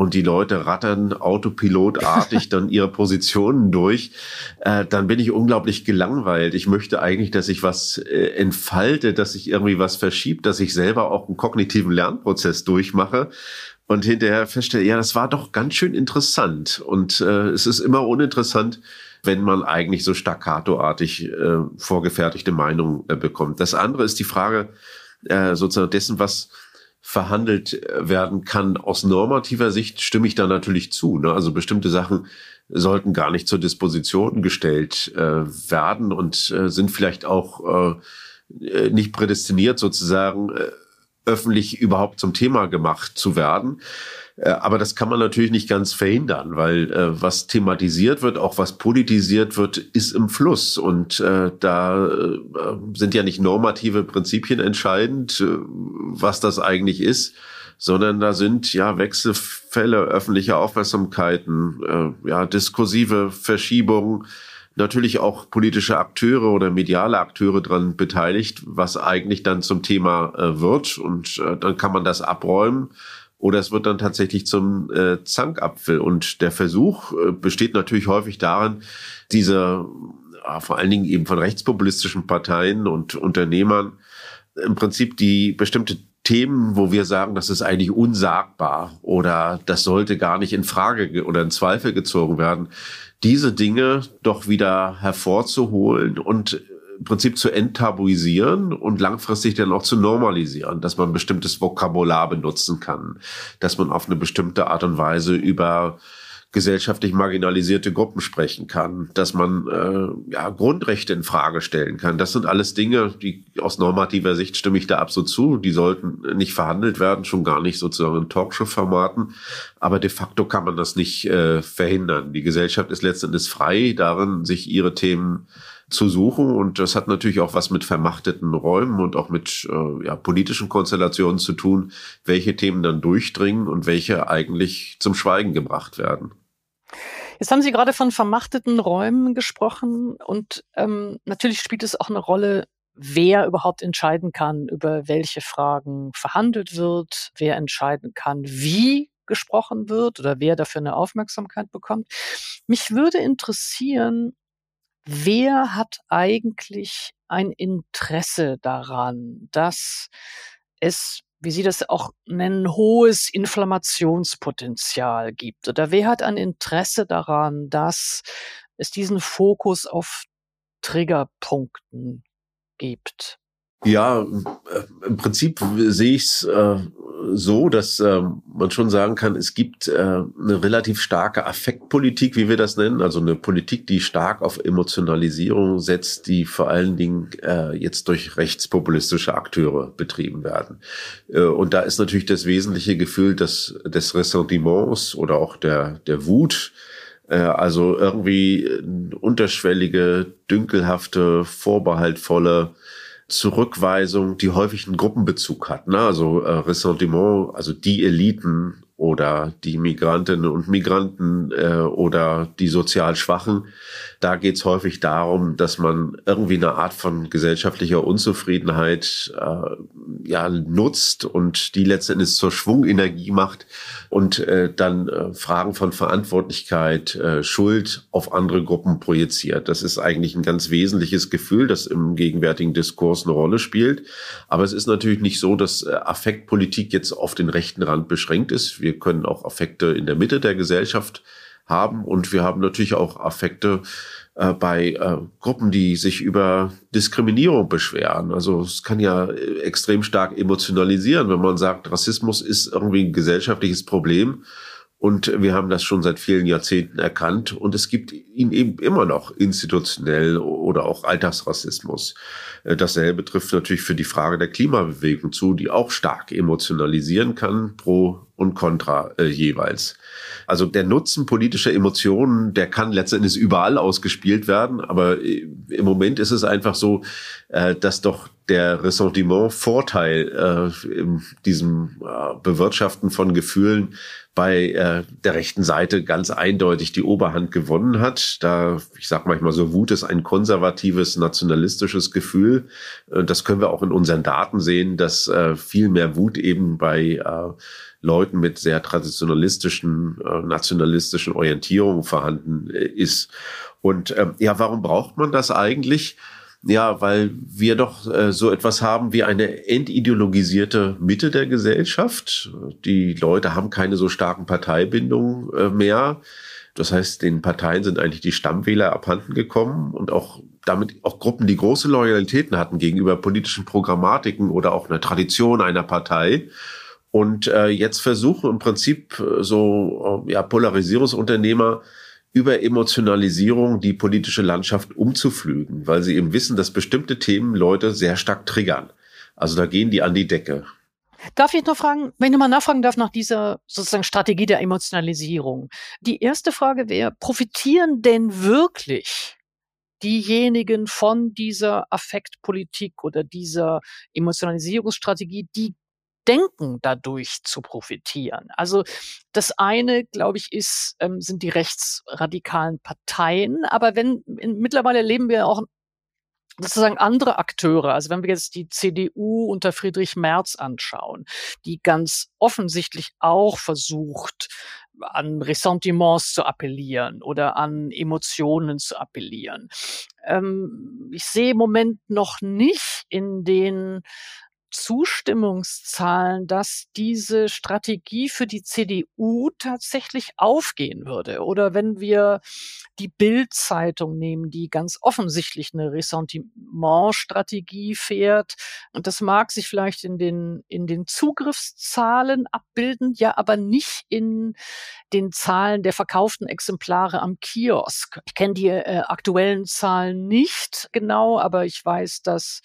und die Leute rattern autopilotartig *laughs* dann ihre Positionen durch, äh, dann bin ich unglaublich gelangweilt. Ich möchte eigentlich, dass sich was äh, entfalte, dass sich irgendwie was verschiebt, dass ich selber auch einen kognitiven Lernprozess durchmache und hinterher feststelle, ja, das war doch ganz schön interessant. Und äh, es ist immer uninteressant, wenn man eigentlich so staccatoartig äh, vorgefertigte Meinungen äh, bekommt. Das andere ist die Frage äh, sozusagen dessen, was verhandelt werden kann. Aus normativer Sicht stimme ich da natürlich zu. Ne? Also bestimmte Sachen sollten gar nicht zur Disposition gestellt äh, werden und äh, sind vielleicht auch äh, nicht prädestiniert sozusagen äh, öffentlich überhaupt zum Thema gemacht zu werden. Äh, aber das kann man natürlich nicht ganz verhindern, weil äh, was thematisiert wird, auch was politisiert wird, ist im Fluss. Und äh, da äh, sind ja nicht normative Prinzipien entscheidend, äh, was das eigentlich ist, sondern da sind ja Wechselfälle öffentlicher Aufmerksamkeiten, äh, ja diskursive Verschiebungen, natürlich auch politische Akteure oder mediale Akteure dran beteiligt, was eigentlich dann zum Thema äh, wird. Und äh, dann kann man das abräumen. Oder es wird dann tatsächlich zum äh, Zankapfel. Und der Versuch äh, besteht natürlich häufig darin, diese äh, vor allen Dingen eben von rechtspopulistischen Parteien und Unternehmern im Prinzip die bestimmte Themen, wo wir sagen, das ist eigentlich unsagbar oder das sollte gar nicht in Frage oder in Zweifel gezogen werden, diese Dinge doch wieder hervorzuholen und im Prinzip zu enttabuisieren und langfristig dann auch zu normalisieren, dass man bestimmtes Vokabular benutzen kann, dass man auf eine bestimmte Art und Weise über gesellschaftlich marginalisierte Gruppen sprechen kann, dass man äh, ja, Grundrechte in Frage stellen kann. Das sind alles Dinge, die aus normativer Sicht stimme ich da absolut zu. Die sollten nicht verhandelt werden, schon gar nicht sozusagen in Talkshow-Formaten. Aber de facto kann man das nicht äh, verhindern. Die Gesellschaft ist letztendlich frei darin, sich ihre Themen zu suchen. Und das hat natürlich auch was mit vermachteten Räumen und auch mit äh, ja, politischen Konstellationen zu tun, welche Themen dann durchdringen und welche eigentlich zum Schweigen gebracht werden. Jetzt haben Sie gerade von vermachteten Räumen gesprochen und ähm, natürlich spielt es auch eine Rolle, wer überhaupt entscheiden kann, über welche Fragen verhandelt wird, wer entscheiden kann, wie gesprochen wird oder wer dafür eine Aufmerksamkeit bekommt. Mich würde interessieren, wer hat eigentlich ein Interesse daran, dass es wie Sie das auch nennen, hohes Inflammationspotenzial gibt? Oder wer hat ein Interesse daran, dass es diesen Fokus auf Triggerpunkten gibt? Ja, äh, im Prinzip sehe ich es äh, so, dass äh, man schon sagen kann, es gibt äh, eine relativ starke Affektpolitik, wie wir das nennen, also eine Politik, die stark auf Emotionalisierung setzt, die vor allen Dingen äh, jetzt durch rechtspopulistische Akteure betrieben werden. Äh, und da ist natürlich das wesentliche Gefühl des, des Ressentiments oder auch der, der Wut, äh, also irgendwie unterschwellige, dünkelhafte, vorbehaltvolle Zurückweisung, die häufig einen Gruppenbezug hat. Ne? Also äh, Ressentiment, also die Eliten oder die Migrantinnen und Migranten äh, oder die sozial Schwachen. Da geht es häufig darum, dass man irgendwie eine Art von gesellschaftlicher Unzufriedenheit äh, ja nutzt und die letztendlich zur Schwungenergie macht und äh, dann äh, Fragen von Verantwortlichkeit, äh, Schuld auf andere Gruppen projiziert. Das ist eigentlich ein ganz wesentliches Gefühl, das im gegenwärtigen Diskurs eine Rolle spielt. Aber es ist natürlich nicht so, dass äh, Affektpolitik jetzt auf den rechten Rand beschränkt ist. Wir können auch Affekte in der Mitte der Gesellschaft haben und wir haben natürlich auch Affekte äh, bei äh, Gruppen, die sich über Diskriminierung beschweren. Also es kann ja äh, extrem stark emotionalisieren, wenn man sagt, Rassismus ist irgendwie ein gesellschaftliches Problem und wir haben das schon seit vielen Jahrzehnten erkannt. Und es gibt ihn eben immer noch institutionell oder auch Alltagsrassismus. Äh, dasselbe trifft natürlich für die Frage der Klimabewegung zu, die auch stark emotionalisieren kann, pro und contra äh, jeweils. Also der Nutzen politischer Emotionen, der kann letztendlich überall ausgespielt werden, aber äh, im Moment ist es einfach so, äh, dass doch der Ressentiment-Vorteil äh, in diesem Bewirtschaften von Gefühlen bei äh, der rechten Seite ganz eindeutig die Oberhand gewonnen hat. Da, ich sage manchmal so, Wut ist ein konservatives, nationalistisches Gefühl. Das können wir auch in unseren Daten sehen, dass äh, viel mehr Wut eben bei äh, Leuten mit sehr traditionalistischen, äh, nationalistischen Orientierungen vorhanden äh, ist. Und ähm, ja, warum braucht man das eigentlich? Ja, weil wir doch äh, so etwas haben wie eine entideologisierte Mitte der Gesellschaft. Die Leute haben keine so starken Parteibindungen äh, mehr. Das heißt, den Parteien sind eigentlich die Stammwähler abhanden gekommen und auch damit auch Gruppen, die große Loyalitäten hatten gegenüber politischen Programmatiken oder auch einer Tradition einer Partei. Und äh, jetzt versuchen im Prinzip äh, so äh, ja, Polarisierungsunternehmer über Emotionalisierung die politische Landschaft umzuflügen, weil sie eben wissen, dass bestimmte Themen Leute sehr stark triggern. Also da gehen die an die Decke. Darf ich noch fragen, wenn ich nochmal nachfragen darf nach dieser sozusagen Strategie der Emotionalisierung? Die erste Frage wäre, profitieren denn wirklich diejenigen von dieser Affektpolitik oder dieser Emotionalisierungsstrategie, die denken, dadurch zu profitieren. Also das eine, glaube ich, ist, ähm, sind die rechtsradikalen Parteien. Aber wenn in, mittlerweile leben wir auch sozusagen andere Akteure, also wenn wir jetzt die CDU unter Friedrich Merz anschauen, die ganz offensichtlich auch versucht, an Ressentiments zu appellieren oder an Emotionen zu appellieren. Ähm, ich sehe im Moment noch nicht in den Zustimmungszahlen, dass diese Strategie für die CDU tatsächlich aufgehen würde. Oder wenn wir die Bild-Zeitung nehmen, die ganz offensichtlich eine Ressentiment-Strategie fährt. Und das mag sich vielleicht in den, in den Zugriffszahlen abbilden, ja, aber nicht in den Zahlen der verkauften Exemplare am Kiosk. Ich kenne die äh, aktuellen Zahlen nicht genau, aber ich weiß, dass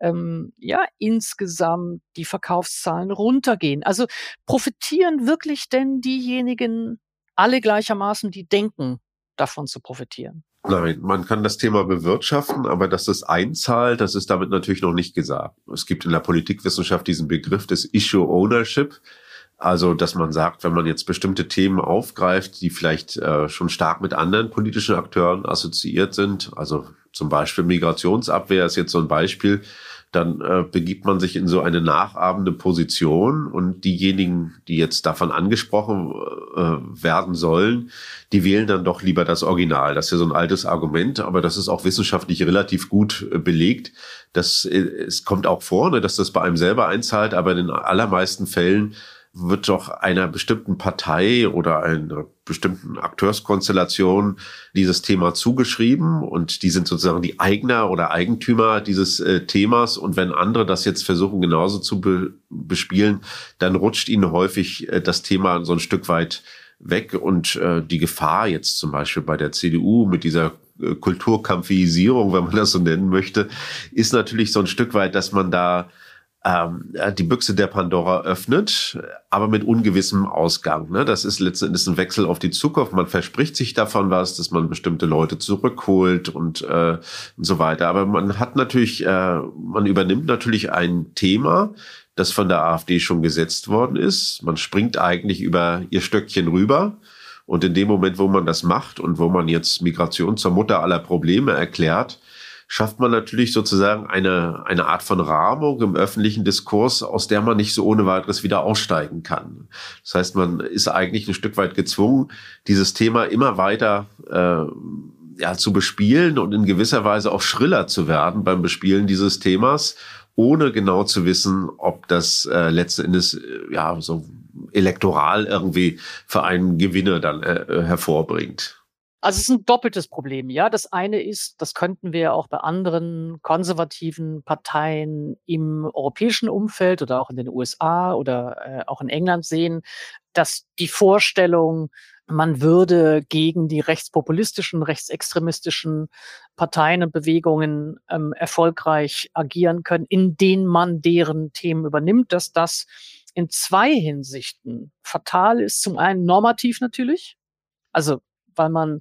ähm, ja insgesamt die Verkaufszahlen runtergehen. Also profitieren wirklich denn diejenigen alle gleichermaßen, die denken, davon zu profitieren? Nein, man kann das Thema bewirtschaften, aber dass es einzahlt, das ist damit natürlich noch nicht gesagt. Es gibt in der Politikwissenschaft diesen Begriff des Issue Ownership. Also, dass man sagt, wenn man jetzt bestimmte Themen aufgreift, die vielleicht äh, schon stark mit anderen politischen Akteuren assoziiert sind, also zum Beispiel Migrationsabwehr ist jetzt so ein Beispiel, dann äh, begibt man sich in so eine nachahmende Position und diejenigen, die jetzt davon angesprochen äh, werden sollen, die wählen dann doch lieber das Original. Das ist ja so ein altes Argument, aber das ist auch wissenschaftlich relativ gut äh, belegt. Das, äh, es kommt auch vor, ne, dass das bei einem selber einzahlt, aber in den allermeisten Fällen wird doch einer bestimmten Partei oder einer bestimmten Akteurskonstellation dieses Thema zugeschrieben und die sind sozusagen die Eigner oder Eigentümer dieses äh, Themas. Und wenn andere das jetzt versuchen genauso zu be bespielen, dann rutscht ihnen häufig äh, das Thema so ein Stück weit weg. Und äh, die Gefahr jetzt zum Beispiel bei der CDU mit dieser äh, Kulturkampfisierung, wenn man das so nennen möchte, ist natürlich so ein Stück weit, dass man da ähm, die Büchse der Pandora öffnet, aber mit ungewissem Ausgang. Ne? Das ist letzten Endes ein Wechsel auf die Zukunft. Man verspricht sich davon was, dass man bestimmte Leute zurückholt und, äh, und so weiter. Aber man hat natürlich, äh, man übernimmt natürlich ein Thema, das von der AfD schon gesetzt worden ist. Man springt eigentlich über ihr Stöckchen rüber. Und in dem Moment, wo man das macht und wo man jetzt Migration zur Mutter aller Probleme erklärt, schafft man natürlich sozusagen eine, eine Art von Rahmung im öffentlichen Diskurs, aus der man nicht so ohne weiteres wieder aussteigen kann. Das heißt, man ist eigentlich ein Stück weit gezwungen, dieses Thema immer weiter äh, ja, zu bespielen und in gewisser Weise auch schriller zu werden beim Bespielen dieses Themas, ohne genau zu wissen, ob das äh, letzten Endes äh, ja so elektoral irgendwie für einen Gewinner dann äh, hervorbringt. Also es ist ein doppeltes Problem, ja. Das eine ist, das könnten wir auch bei anderen konservativen Parteien im europäischen Umfeld oder auch in den USA oder äh, auch in England sehen, dass die Vorstellung, man würde gegen die rechtspopulistischen, rechtsextremistischen Parteien und Bewegungen ähm, erfolgreich agieren können, in denen man deren Themen übernimmt, dass das in zwei Hinsichten fatal ist. Zum einen normativ natürlich. Also weil man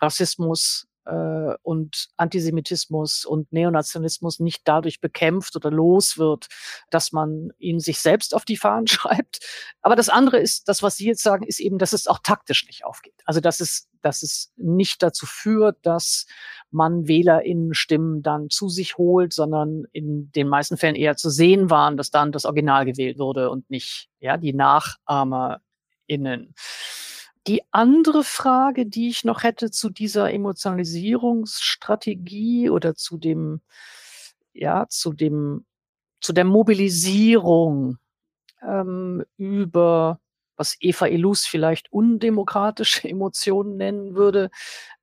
Rassismus äh, und Antisemitismus und Neonationalismus nicht dadurch bekämpft oder los wird, dass man ihn sich selbst auf die Fahnen *laughs* schreibt. Aber das andere ist, das, was Sie jetzt sagen, ist eben, dass es auch taktisch nicht aufgeht. Also dass es, dass es nicht dazu führt, dass man WählerInnen-Stimmen dann zu sich holt, sondern in den meisten Fällen eher zu sehen waren, dass dann das Original gewählt wurde und nicht ja die NachahmerInnen. Die andere Frage, die ich noch hätte zu dieser Emotionalisierungsstrategie oder zu dem, ja, zu dem, zu der Mobilisierung ähm, über, was Eva Illus vielleicht undemokratische *laughs* Emotionen nennen würde,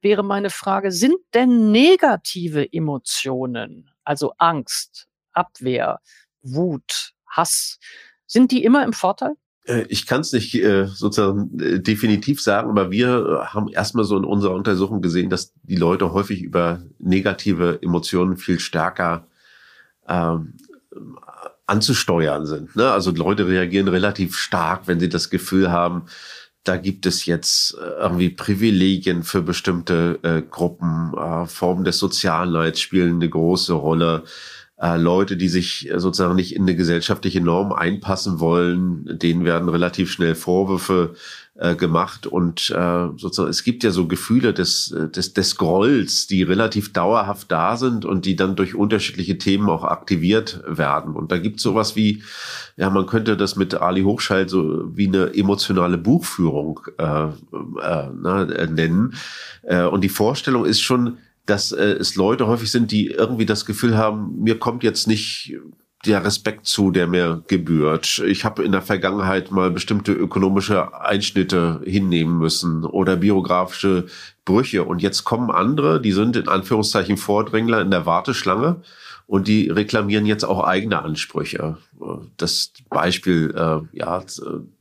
wäre meine Frage, sind denn negative Emotionen, also Angst, Abwehr, Wut, Hass, sind die immer im Vorteil? Äh, ich kann es nicht äh, sozusagen äh, definitiv sagen, aber wir haben erstmal so in unserer Untersuchung gesehen, dass die Leute häufig über negative Emotionen viel stärker ähm, anzusteuern sind. Ne? Also Leute reagieren relativ stark, wenn sie das Gefühl haben, da gibt es jetzt irgendwie Privilegien für bestimmte äh, Gruppen, äh, Formen des Sozialneits spielen eine große Rolle äh, Leute, die sich sozusagen nicht in eine gesellschaftliche Norm einpassen wollen, denen werden relativ schnell Vorwürfe äh, gemacht und äh, sozusagen es gibt ja so Gefühle des, des, des Grolls, die relativ dauerhaft da sind und die dann durch unterschiedliche Themen auch aktiviert werden. Und da gibt sowas wie, ja, man könnte das mit Ali Hochschalt so wie eine emotionale Buchführung äh, äh, na, äh, nennen. Äh, und die Vorstellung ist schon, dass äh, es Leute häufig sind, die irgendwie das Gefühl haben, mir kommt jetzt nicht der Respekt zu, der mir gebührt. Ich habe in der Vergangenheit mal bestimmte ökonomische Einschnitte hinnehmen müssen oder biografische Brüche. Und jetzt kommen andere, die sind in Anführungszeichen Vordrängler in der Warteschlange und die reklamieren jetzt auch eigene Ansprüche. Das Beispiel, äh, ja,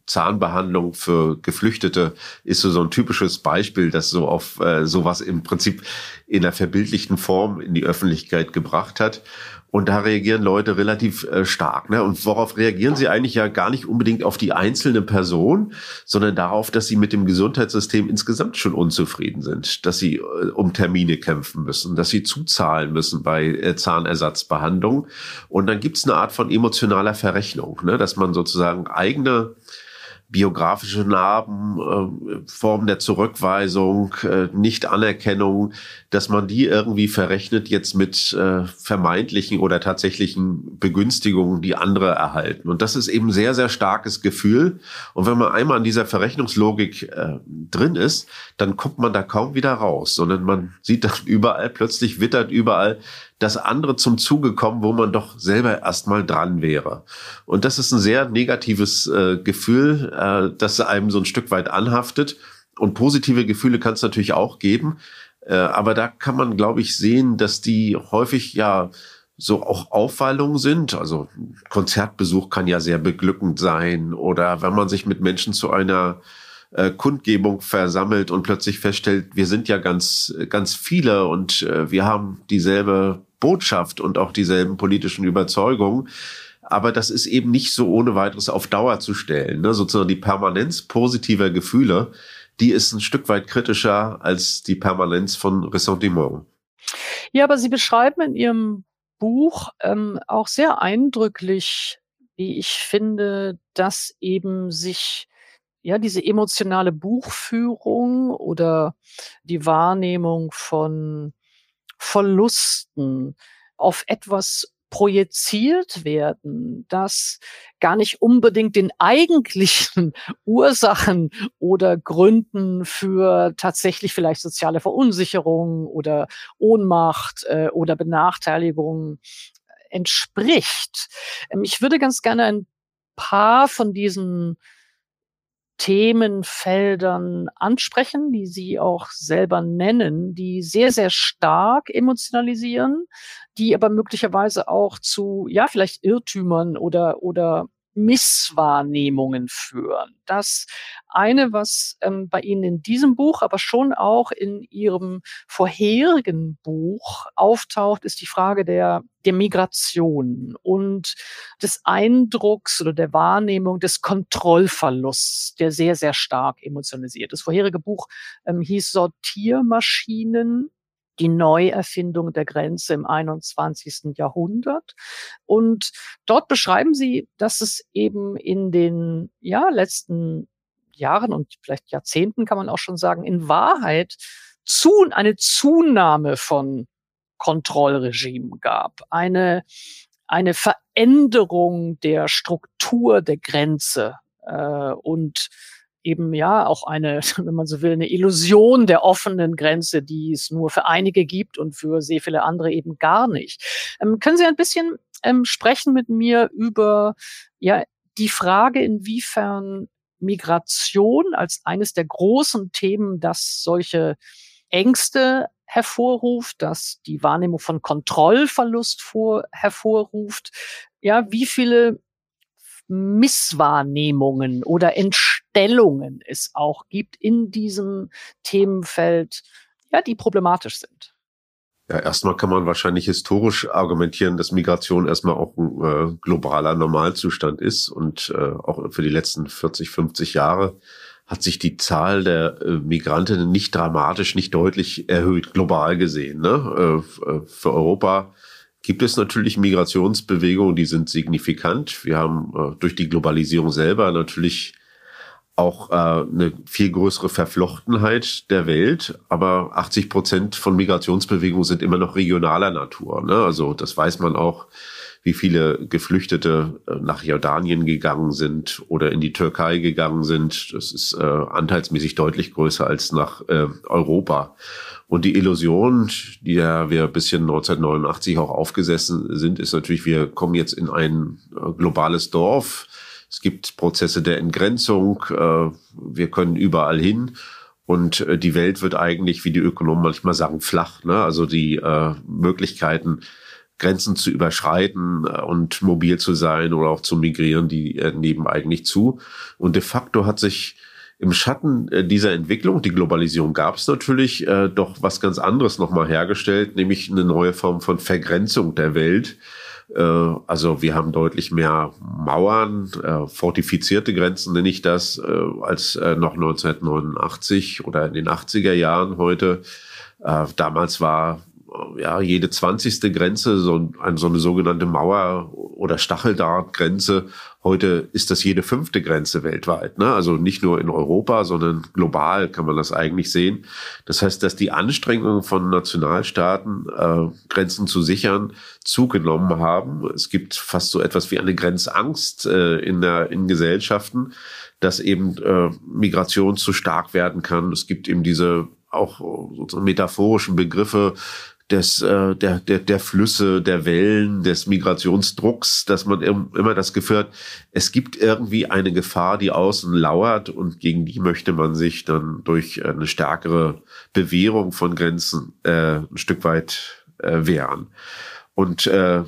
Zahnbehandlung für Geflüchtete ist so, so ein typisches Beispiel, das so auf äh, sowas im Prinzip in der verbildlichten Form in die Öffentlichkeit gebracht hat. Und da reagieren Leute relativ äh, stark. Ne? Und worauf reagieren sie eigentlich ja gar nicht unbedingt auf die einzelne Person, sondern darauf, dass sie mit dem Gesundheitssystem insgesamt schon unzufrieden sind, dass sie äh, um Termine kämpfen müssen, dass sie zuzahlen müssen bei äh, Zahnersatzbehandlung. Und dann gibt es eine Art von emotionaler Verrechnung, ne? dass man sozusagen eigene biografische Narben, äh, Form der Zurückweisung, äh, Nichtanerkennung, dass man die irgendwie verrechnet jetzt mit äh, vermeintlichen oder tatsächlichen Begünstigungen, die andere erhalten. Und das ist eben sehr, sehr starkes Gefühl. Und wenn man einmal an dieser Verrechnungslogik äh, drin ist, dann kommt man da kaum wieder raus, sondern man sieht dann *laughs* überall, plötzlich wittert überall das andere zum Zuge kommen, wo man doch selber erstmal dran wäre. Und das ist ein sehr negatives äh, Gefühl, äh, das einem so ein Stück weit anhaftet. Und positive Gefühle kann es natürlich auch geben. Äh, aber da kann man, glaube ich, sehen, dass die häufig ja so auch Aufwallungen sind. Also Konzertbesuch kann ja sehr beglückend sein. Oder wenn man sich mit Menschen zu einer äh, Kundgebung versammelt und plötzlich feststellt, wir sind ja ganz, ganz viele und äh, wir haben dieselbe Botschaft und auch dieselben politischen Überzeugungen. Aber das ist eben nicht so ohne weiteres auf Dauer zu stellen. Ne? Sozusagen die Permanenz positiver Gefühle, die ist ein Stück weit kritischer als die Permanenz von Ressentiment. Ja, aber Sie beschreiben in Ihrem Buch ähm, auch sehr eindrücklich, wie ich finde, dass eben sich ja diese emotionale Buchführung oder die Wahrnehmung von Verlusten auf etwas projiziert werden, das gar nicht unbedingt den eigentlichen *laughs* Ursachen oder Gründen für tatsächlich vielleicht soziale Verunsicherung oder Ohnmacht äh, oder Benachteiligung entspricht. Ähm, ich würde ganz gerne ein paar von diesen Themenfeldern ansprechen, die Sie auch selber nennen, die sehr, sehr stark emotionalisieren, die aber möglicherweise auch zu, ja, vielleicht Irrtümern oder, oder Misswahrnehmungen führen. Das eine, was ähm, bei Ihnen in diesem Buch, aber schon auch in Ihrem vorherigen Buch auftaucht, ist die Frage der, der Migration und des Eindrucks oder der Wahrnehmung des Kontrollverlusts, der sehr, sehr stark emotionalisiert. Das vorherige Buch ähm, hieß Sortiermaschinen die Neuerfindung der Grenze im 21. Jahrhundert. Und dort beschreiben sie, dass es eben in den ja, letzten Jahren und vielleicht Jahrzehnten kann man auch schon sagen, in Wahrheit zu, eine Zunahme von Kontrollregimen gab, eine, eine Veränderung der Struktur der Grenze äh, und eben ja auch eine, *laughs* wenn man so will, eine Illusion der offenen Grenze, die es nur für einige gibt und für sehr viele andere eben gar nicht. Ähm, können Sie ein bisschen ähm, sprechen mit mir über ja die Frage, inwiefern Migration als eines der großen Themen, das solche Ängste hervorruft, dass die Wahrnehmung von Kontrollverlust vor, hervorruft. Ja, wie viele Misswahrnehmungen oder Entstellungen es auch gibt in diesem Themenfeld, ja, die problematisch sind. Ja, erstmal kann man wahrscheinlich historisch argumentieren, dass Migration erstmal auch ein äh, globaler Normalzustand ist und äh, auch für die letzten 40, 50 Jahre hat sich die Zahl der äh, Migrantinnen nicht dramatisch, nicht deutlich erhöht, global gesehen. Ne? Äh, äh für Europa gibt es natürlich Migrationsbewegungen, die sind signifikant. Wir haben äh, durch die Globalisierung selber natürlich auch äh, eine viel größere Verflochtenheit der Welt, aber 80 Prozent von Migrationsbewegungen sind immer noch regionaler Natur. Ne? Also das weiß man auch, wie viele Geflüchtete äh, nach Jordanien gegangen sind oder in die Türkei gegangen sind. Das ist äh, anteilsmäßig deutlich größer als nach äh, Europa. Und die Illusion, die ja wir bis 1989 auch aufgesessen sind, ist natürlich, wir kommen jetzt in ein äh, globales Dorf es gibt Prozesse der Entgrenzung. Äh, wir können überall hin. Und äh, die Welt wird eigentlich, wie die Ökonomen manchmal sagen, flach. Ne? Also die äh, Möglichkeiten, Grenzen zu überschreiten und mobil zu sein oder auch zu migrieren, die nehmen eigentlich zu. Und de facto hat sich im Schatten dieser Entwicklung, die Globalisierung gab es natürlich, doch was ganz anderes nochmal hergestellt, nämlich eine neue Form von Vergrenzung der Welt äh, also wir haben deutlich mehr Mauern, äh, fortifizierte Grenzen nenne ich das, äh, als noch 1989 oder in den 80er Jahren heute. Damals war ja, jede zwanzigste Grenze, so, ein, so eine sogenannte Mauer- oder Stacheldrahtgrenze. Heute ist das jede fünfte Grenze weltweit. Ne? Also nicht nur in Europa, sondern global kann man das eigentlich sehen. Das heißt, dass die Anstrengungen von Nationalstaaten, äh, Grenzen zu sichern, zugenommen haben. Es gibt fast so etwas wie eine Grenzangst äh, in, der, in Gesellschaften, dass eben äh, Migration zu stark werden kann. Es gibt eben diese auch sozusagen metaphorischen Begriffe des, äh, der, der, der Flüsse, der Wellen, des Migrationsdrucks, dass man immer das Gefühl hat, es gibt irgendwie eine Gefahr, die außen lauert und gegen die möchte man sich dann durch eine stärkere Bewährung von Grenzen äh, ein Stück weit äh, wehren. Und äh,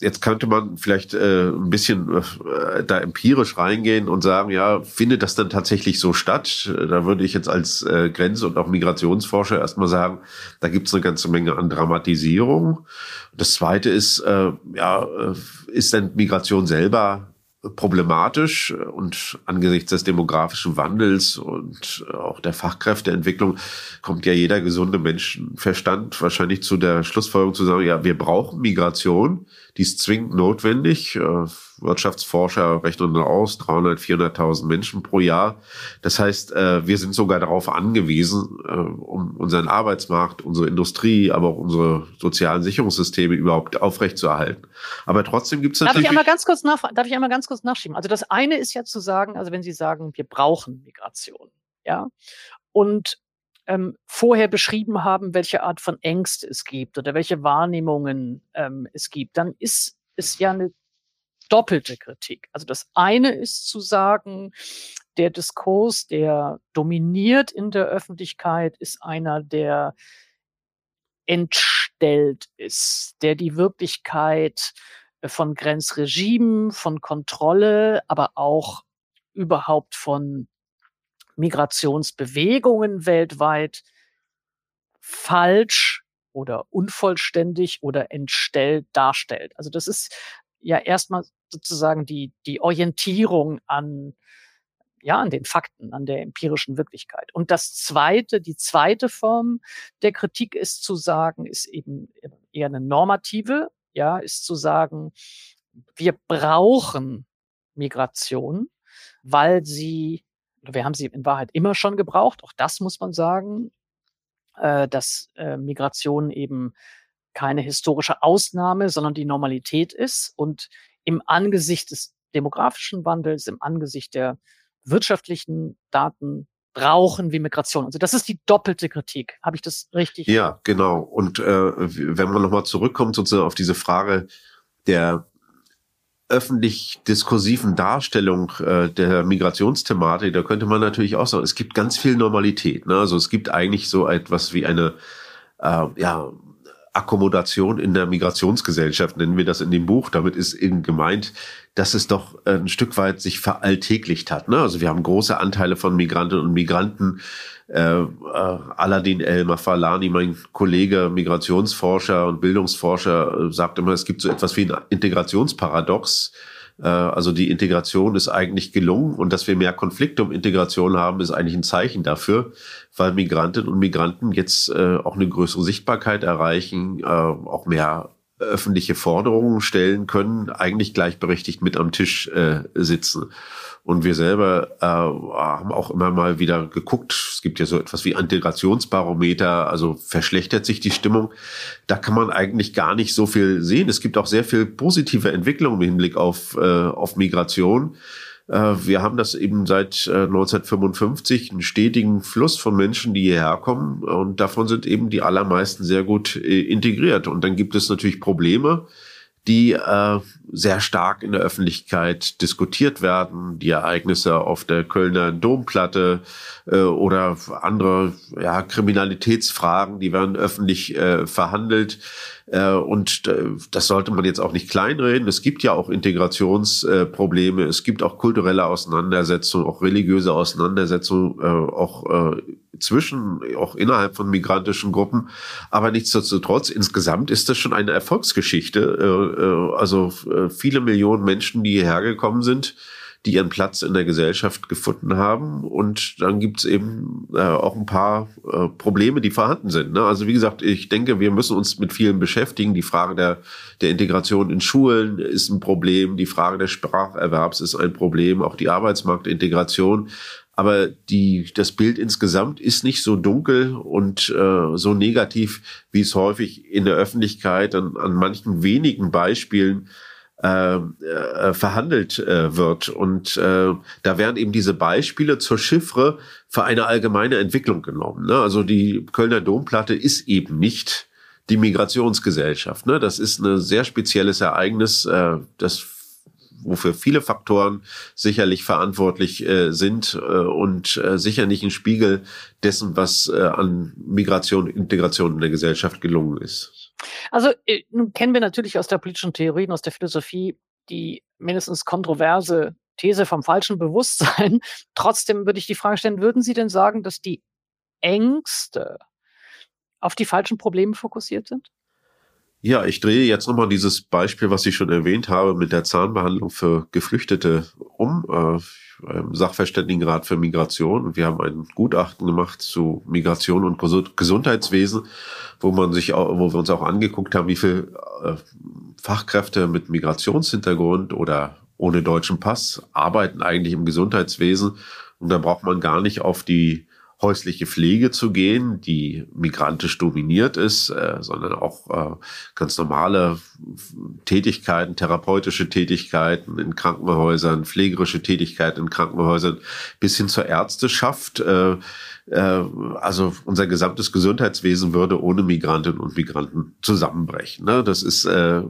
jetzt könnte man vielleicht äh, ein bisschen äh, da empirisch reingehen und sagen, ja, findet das dann tatsächlich so statt? Da würde ich jetzt als äh, Grenz- und auch Migrationsforscher erstmal sagen, da gibt es eine ganze Menge an Dramatisierung. Das Zweite ist, äh, ja, äh, ist denn Migration selber problematisch und angesichts des demografischen Wandels und auch der Fachkräfteentwicklung kommt ja jeder gesunde Menschenverstand wahrscheinlich zu der Schlussfolgerung zu sagen, ja, wir brauchen Migration, die ist zwingend notwendig. Wirtschaftsforscher rechnen aus, 300, 400.000 Menschen pro Jahr. Das heißt, äh, wir sind sogar darauf angewiesen, äh, um unseren Arbeitsmarkt, unsere Industrie, aber auch unsere sozialen Sicherungssysteme überhaupt aufrechtzuerhalten. Aber trotzdem gibt es natürlich... Darf ich einmal ganz kurz nach, darf ich einmal ganz kurz nachschieben? Also das eine ist ja zu sagen, also wenn Sie sagen, wir brauchen Migration, ja, und ähm, vorher beschrieben haben, welche Art von Ängste es gibt oder welche Wahrnehmungen ähm, es gibt, dann ist es ja eine doppelte Kritik. Also das eine ist zu sagen, der Diskurs, der dominiert in der Öffentlichkeit, ist einer, der entstellt ist, der die Wirklichkeit äh, von Grenzregimen, von Kontrolle, aber auch überhaupt von Migrationsbewegungen weltweit falsch oder unvollständig oder entstellt darstellt. Also das ist ja erstmal sozusagen die, die Orientierung an, ja, an den Fakten, an der empirischen Wirklichkeit. Und das zweite, die zweite Form der Kritik ist zu sagen, ist eben eher eine normative, ja, ist zu sagen, wir brauchen Migration, weil sie, wir haben sie in Wahrheit immer schon gebraucht, auch das muss man sagen, äh, dass äh, Migration eben keine historische Ausnahme, sondern die Normalität ist. Und im Angesicht des demografischen Wandels, im Angesicht der wirtschaftlichen Daten brauchen wir Migration. Also das ist die doppelte Kritik. Habe ich das richtig? Ja, genau. Und äh, wenn man nochmal zurückkommt sozusagen auf diese Frage der öffentlich diskursiven Darstellung äh, der Migrationsthematik, da könnte man natürlich auch sagen, es gibt ganz viel Normalität. Ne? Also es gibt eigentlich so etwas wie eine äh, ja, Akkommodation in der Migrationsgesellschaft, nennen wir das in dem Buch. Damit ist eben gemeint, dass es doch ein Stück weit sich veralltäglicht hat. Ne? Also wir haben große Anteile von Migrantinnen und Migranten. Äh, äh, Aladin El Mafalani, mein Kollege, Migrationsforscher und Bildungsforscher, äh, sagt immer, es gibt so etwas wie ein Integrationsparadox äh, also die Integration ist eigentlich gelungen und dass wir mehr Konflikte um Integration haben, ist eigentlich ein Zeichen dafür, weil Migrantinnen und Migranten jetzt äh, auch eine größere Sichtbarkeit erreichen, äh, auch mehr öffentliche Forderungen stellen können, eigentlich gleichberechtigt mit am Tisch äh, sitzen. Und wir selber äh, haben auch immer mal wieder geguckt. Es gibt ja so etwas wie Integrationsbarometer, also verschlechtert sich die Stimmung. Da kann man eigentlich gar nicht so viel sehen. Es gibt auch sehr viel positive Entwicklung im Hinblick auf, äh, auf Migration. Äh, wir haben das eben seit 1955 äh, einen stetigen Fluss von Menschen, die hierher kommen und davon sind eben die allermeisten sehr gut äh, integriert. Und dann gibt es natürlich Probleme, die äh, sehr stark in der Öffentlichkeit diskutiert werden. Die Ereignisse auf der Kölner Domplatte äh, oder andere ja, Kriminalitätsfragen, die werden öffentlich äh, verhandelt. Äh, und äh, das sollte man jetzt auch nicht kleinreden. Es gibt ja auch Integrationsprobleme. Es gibt auch kulturelle Auseinandersetzungen, auch religiöse Auseinandersetzungen, äh, auch zwischen, auch innerhalb von migrantischen Gruppen. Aber nichtsdestotrotz, insgesamt ist das schon eine Erfolgsgeschichte. Also viele Millionen Menschen, die hierher gekommen sind, die ihren Platz in der Gesellschaft gefunden haben. Und dann gibt's eben äh, auch ein paar äh, Probleme, die vorhanden sind. Ne? Also wie gesagt, ich denke, wir müssen uns mit vielen beschäftigen. Die Frage der, der Integration in Schulen ist ein Problem. Die Frage des Spracherwerbs ist ein Problem. Auch die Arbeitsmarktintegration. Aber die, das Bild insgesamt ist nicht so dunkel und äh, so negativ, wie es häufig in der Öffentlichkeit an, an manchen wenigen Beispielen äh, äh, verhandelt äh, wird. Und äh, da werden eben diese Beispiele zur Chiffre für eine allgemeine Entwicklung genommen. Ne? Also die Kölner Domplatte ist eben nicht die Migrationsgesellschaft. Ne? Das ist ein sehr spezielles Ereignis, äh, das wofür viele Faktoren sicherlich verantwortlich äh, sind äh, und äh, sicher nicht ein Spiegel dessen, was äh, an Migration und Integration in der Gesellschaft gelungen ist. Also äh, nun kennen wir natürlich aus der politischen Theorie und aus der Philosophie die mindestens kontroverse These vom falschen Bewusstsein. *laughs* Trotzdem würde ich die Frage stellen, würden Sie denn sagen, dass die Ängste auf die falschen Probleme fokussiert sind? Ja, ich drehe jetzt nochmal dieses Beispiel, was ich schon erwähnt habe, mit der Zahnbehandlung für Geflüchtete um. Äh, Sachverständigenrat für Migration und wir haben ein Gutachten gemacht zu Migration und Gesundheitswesen, wo man sich auch, wo wir uns auch angeguckt haben, wie viel äh, Fachkräfte mit Migrationshintergrund oder ohne deutschen Pass arbeiten eigentlich im Gesundheitswesen und da braucht man gar nicht auf die häusliche Pflege zu gehen, die migrantisch dominiert ist, äh, sondern auch äh, ganz normale Tätigkeiten, therapeutische Tätigkeiten in Krankenhäusern, pflegerische Tätigkeiten in Krankenhäusern bis hin zur Ärzteschaft. Äh, äh, also unser gesamtes Gesundheitswesen würde ohne Migrantinnen und Migranten zusammenbrechen. Ne? Das ist äh,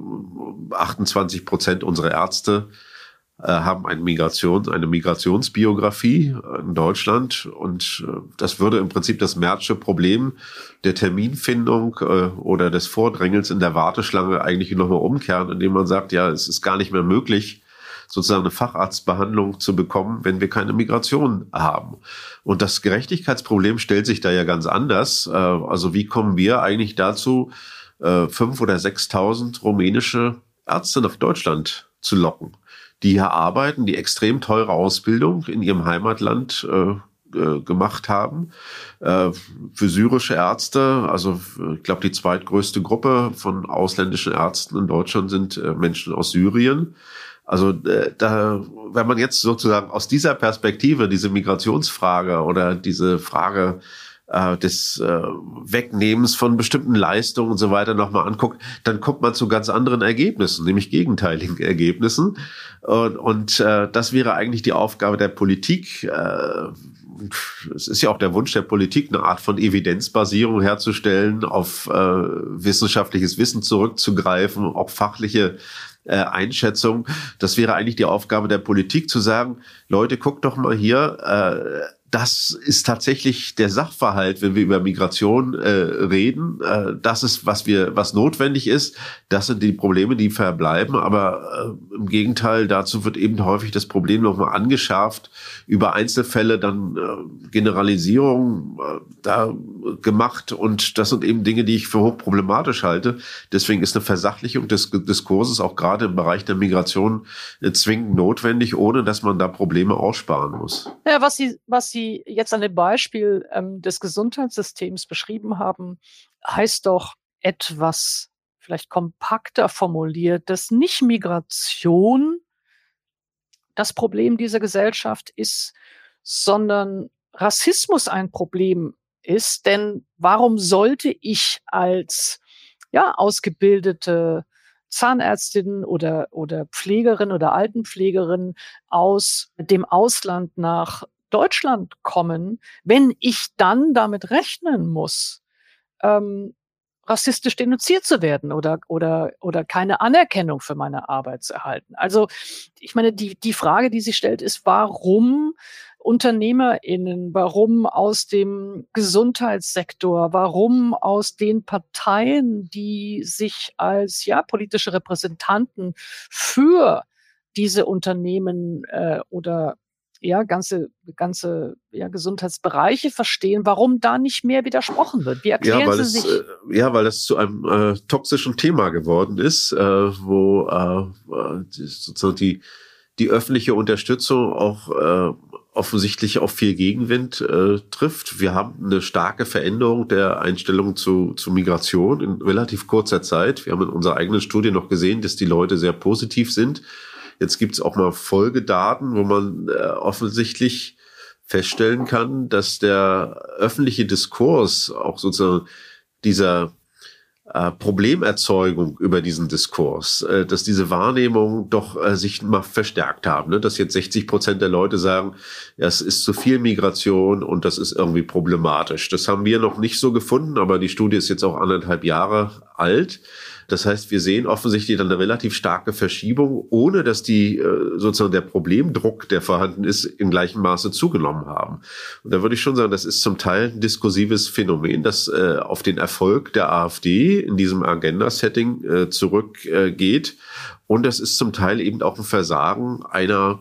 28 Prozent unserer Ärzte äh, haben eine Migration, eine Migrationsbiografie in Deutschland und äh, das würde im Prinzip das Märzsche Problem der Terminfindung äh, oder des Vordrängens in der Warteschlange eigentlich nochmal umkehren, indem man sagt, ja, es ist gar nicht mehr möglich, sozusagen eine Facharztbehandlung zu bekommen, wenn wir keine Migration haben. Und das Gerechtigkeitsproblem stellt sich da ja ganz anders. Also wie kommen wir eigentlich dazu, fünf oder sechstausend rumänische Ärzte nach Deutschland zu locken? Die hier arbeiten, die extrem teure Ausbildung in ihrem Heimatland äh, äh, gemacht haben. Äh, für syrische Ärzte, also ich glaube, die zweitgrößte Gruppe von ausländischen Ärzten in Deutschland sind äh, Menschen aus Syrien. Also da, wenn man jetzt sozusagen aus dieser Perspektive diese Migrationsfrage oder diese Frage äh, des äh, Wegnehmens von bestimmten Leistungen und so weiter nochmal anguckt, dann kommt man zu ganz anderen Ergebnissen, nämlich gegenteiligen Ergebnissen. Und, und äh, das wäre eigentlich die Aufgabe der Politik. Äh, es ist ja auch der Wunsch der Politik, eine Art von Evidenzbasierung herzustellen, auf äh, wissenschaftliches Wissen zurückzugreifen, auf fachliche äh, Einschätzung. Das wäre eigentlich die Aufgabe der Politik zu sagen, Leute, guckt doch mal hier, äh, das ist tatsächlich der Sachverhalt, wenn wir über Migration äh, reden. Äh, das ist, was wir, was notwendig ist. Das sind die Probleme, die verbleiben. Aber äh, im Gegenteil, dazu wird eben häufig das Problem nochmal angeschärft. Über Einzelfälle dann äh, Generalisierung äh, da gemacht. Und das sind eben Dinge, die ich für hochproblematisch halte. Deswegen ist eine Versachlichung des Diskurses auch gerade im Bereich der Migration äh, zwingend notwendig, ohne dass man da Probleme aussparen muss. Ja, was Sie, was Sie Sie jetzt an dem Beispiel ähm, des Gesundheitssystems beschrieben haben, heißt doch etwas vielleicht kompakter formuliert, dass nicht Migration das Problem dieser Gesellschaft ist, sondern Rassismus ein Problem ist. Denn warum sollte ich als ja, ausgebildete Zahnärztin oder, oder Pflegerin oder Altenpflegerin aus dem Ausland nach Deutschland kommen, wenn ich dann damit rechnen muss, ähm, rassistisch denunziert zu werden oder, oder, oder keine Anerkennung für meine Arbeit zu erhalten. Also, ich meine, die, die Frage, die sie stellt, ist, warum UnternehmerInnen, warum aus dem Gesundheitssektor, warum aus den Parteien, die sich als ja politische Repräsentanten für diese Unternehmen äh, oder ja ganze ganze ja Gesundheitsbereiche verstehen, warum da nicht mehr widersprochen wird. Wie erklären ja, weil Sie es, sich? Äh, ja, weil es zu einem äh, toxischen Thema geworden ist, äh, wo äh, sozusagen die die öffentliche Unterstützung auch äh, offensichtlich auf viel Gegenwind äh, trifft. Wir haben eine starke Veränderung der Einstellung zu, zu Migration in relativ kurzer Zeit. Wir haben in unserer eigenen Studie noch gesehen, dass die Leute sehr positiv sind. Jetzt gibt es auch mal Folgedaten, wo man äh, offensichtlich feststellen kann, dass der öffentliche Diskurs auch sozusagen dieser äh, Problemerzeugung über diesen Diskurs, äh, dass diese Wahrnehmung doch äh, sich mal verstärkt haben, ne? dass jetzt 60 Prozent der Leute sagen, ja, es ist zu viel Migration und das ist irgendwie problematisch. Das haben wir noch nicht so gefunden, aber die Studie ist jetzt auch anderthalb Jahre alt. Das heißt, wir sehen offensichtlich dann eine relativ starke Verschiebung, ohne dass die äh, sozusagen der Problemdruck, der vorhanden ist, in gleichem Maße zugenommen haben. Und da würde ich schon sagen, das ist zum Teil ein diskursives Phänomen, das äh, auf den Erfolg der AfD in diesem Agenda-Setting äh, zurückgeht. Und das ist zum Teil eben auch ein Versagen einer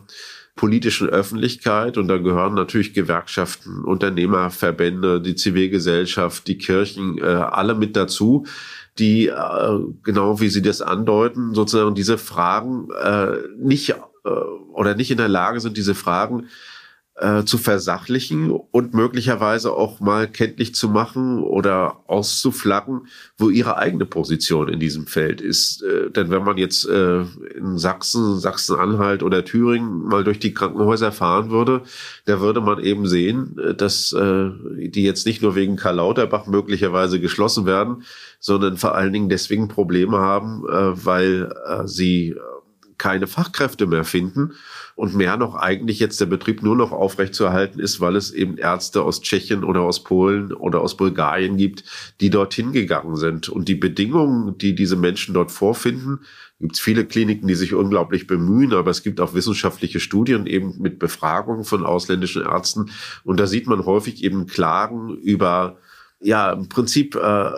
politischen Öffentlichkeit und da gehören natürlich Gewerkschaften, Unternehmerverbände, die Zivilgesellschaft, die Kirchen, äh, alle mit dazu, die, äh, genau wie Sie das andeuten, sozusagen diese Fragen äh, nicht äh, oder nicht in der Lage sind, diese Fragen äh, zu versachlichen und möglicherweise auch mal kenntlich zu machen oder auszuflaggen, wo ihre eigene Position in diesem Feld ist. Äh, denn wenn man jetzt äh, in Sachsen, Sachsen-Anhalt oder Thüringen mal durch die Krankenhäuser fahren würde, da würde man eben sehen, äh, dass äh, die jetzt nicht nur wegen Karl Lauterbach möglicherweise geschlossen werden, sondern vor allen Dingen deswegen Probleme haben, äh, weil sie keine Fachkräfte mehr finden und mehr noch eigentlich jetzt der Betrieb nur noch aufrechtzuerhalten ist, weil es eben Ärzte aus Tschechien oder aus Polen oder aus Bulgarien gibt, die dorthin gegangen sind. Und die Bedingungen, die diese Menschen dort vorfinden, gibt es viele Kliniken, die sich unglaublich bemühen, aber es gibt auch wissenschaftliche Studien eben mit Befragungen von ausländischen Ärzten. Und da sieht man häufig eben Klagen über, ja, im Prinzip, äh,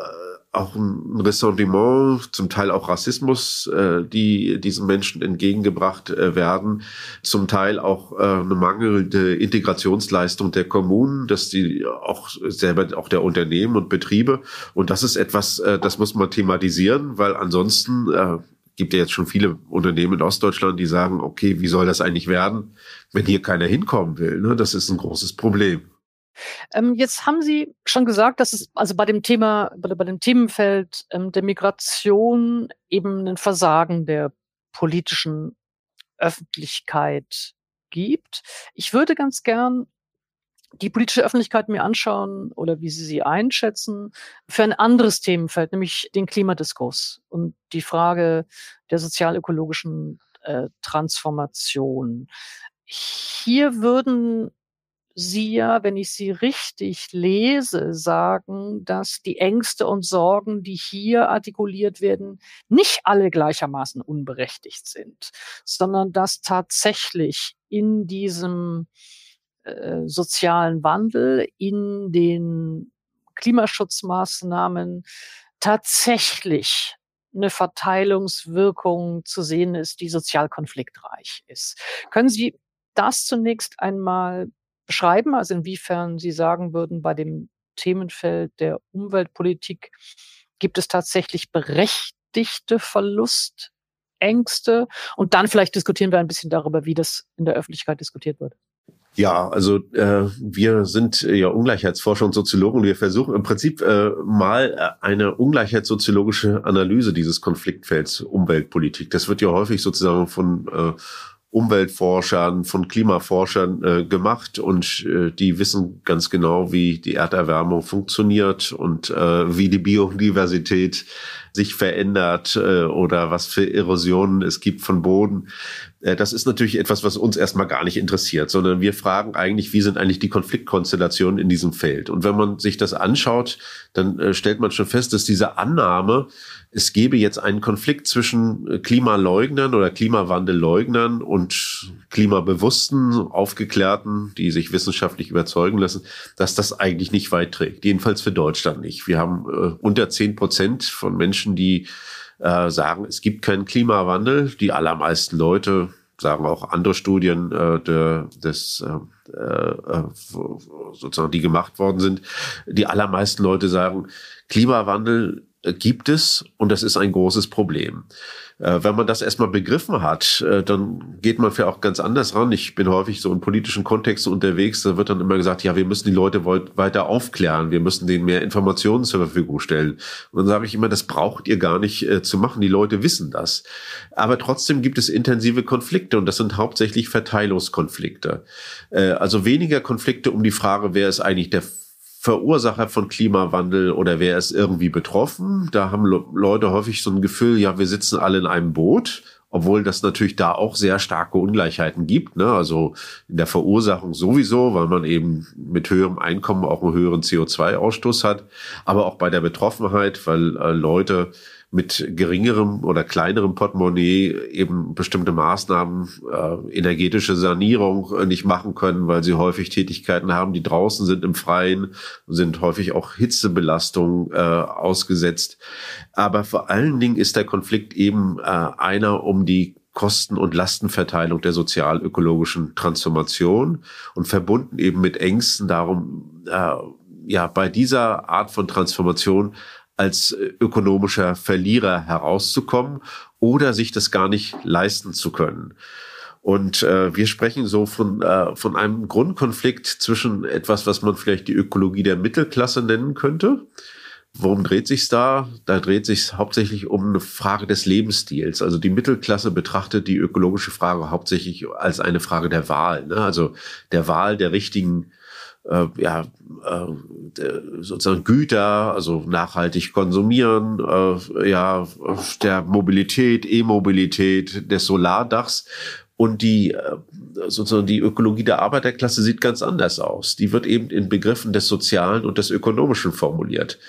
auch ein Ressentiment, zum Teil auch Rassismus, äh, die diesen Menschen entgegengebracht äh, werden, zum Teil auch äh, eine mangelnde Integrationsleistung der Kommunen, dass die auch selber auch der Unternehmen und Betriebe und das ist etwas, äh, das muss man thematisieren, weil ansonsten äh, gibt ja jetzt schon viele Unternehmen in Ostdeutschland, die sagen, okay, wie soll das eigentlich werden, wenn hier keiner hinkommen will? Ne? Das ist ein großes Problem. Ähm, jetzt haben Sie schon gesagt, dass es also bei dem Thema, bei, bei dem Themenfeld ähm, der Migration eben ein Versagen der politischen Öffentlichkeit gibt. Ich würde ganz gern die politische Öffentlichkeit mir anschauen oder wie Sie sie einschätzen für ein anderes Themenfeld, nämlich den Klimadiskurs und die Frage der sozialökologischen äh, Transformation. Hier würden Sie ja, wenn ich Sie richtig lese, sagen, dass die Ängste und Sorgen, die hier artikuliert werden, nicht alle gleichermaßen unberechtigt sind, sondern dass tatsächlich in diesem äh, sozialen Wandel, in den Klimaschutzmaßnahmen tatsächlich eine Verteilungswirkung zu sehen ist, die sozial konfliktreich ist. Können Sie das zunächst einmal beschreiben? Also inwiefern Sie sagen würden, bei dem Themenfeld der Umweltpolitik gibt es tatsächlich berechtigte Verlustängste? Und dann vielleicht diskutieren wir ein bisschen darüber, wie das in der Öffentlichkeit diskutiert wird. Ja, also äh, wir sind ja Ungleichheitsforscher und Soziologen und wir versuchen im Prinzip äh, mal äh, eine ungleichheitssoziologische Analyse dieses Konfliktfelds Umweltpolitik. Das wird ja häufig sozusagen von äh, Umweltforschern, von Klimaforschern äh, gemacht und äh, die wissen ganz genau, wie die Erderwärmung funktioniert und äh, wie die Biodiversität sich verändert äh, oder was für Erosionen es gibt von Boden. Äh, das ist natürlich etwas, was uns erstmal gar nicht interessiert, sondern wir fragen eigentlich, wie sind eigentlich die Konfliktkonstellationen in diesem Feld? Und wenn man sich das anschaut, dann äh, stellt man schon fest, dass diese Annahme, es gebe jetzt einen Konflikt zwischen äh, Klimaleugnern oder Klimawandelleugnern und Klimabewussten, Aufgeklärten, die sich wissenschaftlich überzeugen lassen, dass das eigentlich nicht weit trägt. Jedenfalls für Deutschland nicht. Wir haben äh, unter zehn Prozent von Menschen, die äh, sagen, es gibt keinen Klimawandel. Die allermeisten Leute sagen auch andere Studien äh, de, des äh, äh, sozusagen die gemacht worden sind. Die allermeisten Leute sagen, Klimawandel gibt es und das ist ein großes Problem. Äh, wenn man das erstmal begriffen hat, äh, dann geht man für auch ganz anders ran. Ich bin häufig so in politischen Kontexten unterwegs, da wird dann immer gesagt, ja, wir müssen die Leute weiter aufklären, wir müssen denen mehr Informationen zur Verfügung stellen. Und dann sage ich immer, das braucht ihr gar nicht äh, zu machen, die Leute wissen das. Aber trotzdem gibt es intensive Konflikte und das sind hauptsächlich Verteilungskonflikte. also weniger Konflikte um die Frage, wer ist eigentlich der Verursacher von Klimawandel oder wer ist irgendwie betroffen. Da haben Leute häufig so ein Gefühl, ja, wir sitzen alle in einem Boot, obwohl das natürlich da auch sehr starke Ungleichheiten gibt. Ne? Also in der Verursachung sowieso, weil man eben mit höherem Einkommen auch einen höheren CO2-Ausstoß hat, aber auch bei der Betroffenheit, weil äh, Leute mit geringerem oder kleinerem Portemonnaie eben bestimmte Maßnahmen, äh, energetische Sanierung äh, nicht machen können, weil sie häufig Tätigkeiten haben, die draußen sind im Freien, sind häufig auch Hitzebelastung äh, ausgesetzt. Aber vor allen Dingen ist der Konflikt eben äh, einer um die Kosten- und Lastenverteilung der sozial-ökologischen Transformation und verbunden eben mit Ängsten darum, äh, ja, bei dieser Art von Transformation als äh, ökonomischer Verlierer herauszukommen oder sich das gar nicht leisten zu können. Und äh, wir sprechen so von, äh, von einem Grundkonflikt zwischen etwas, was man vielleicht die Ökologie der Mittelklasse nennen könnte. Worum dreht sich's da? Da dreht sich's hauptsächlich um eine Frage des Lebensstils. Also die Mittelklasse betrachtet die ökologische Frage hauptsächlich als eine Frage der Wahl, ne? also der Wahl der richtigen äh, ja, äh, sozusagen Güter, also nachhaltig konsumieren, äh, ja, der Mobilität, E-Mobilität, des Solardachs. Und die, äh, sozusagen die Ökologie der Arbeiterklasse sieht ganz anders aus. Die wird eben in Begriffen des Sozialen und des Ökonomischen formuliert.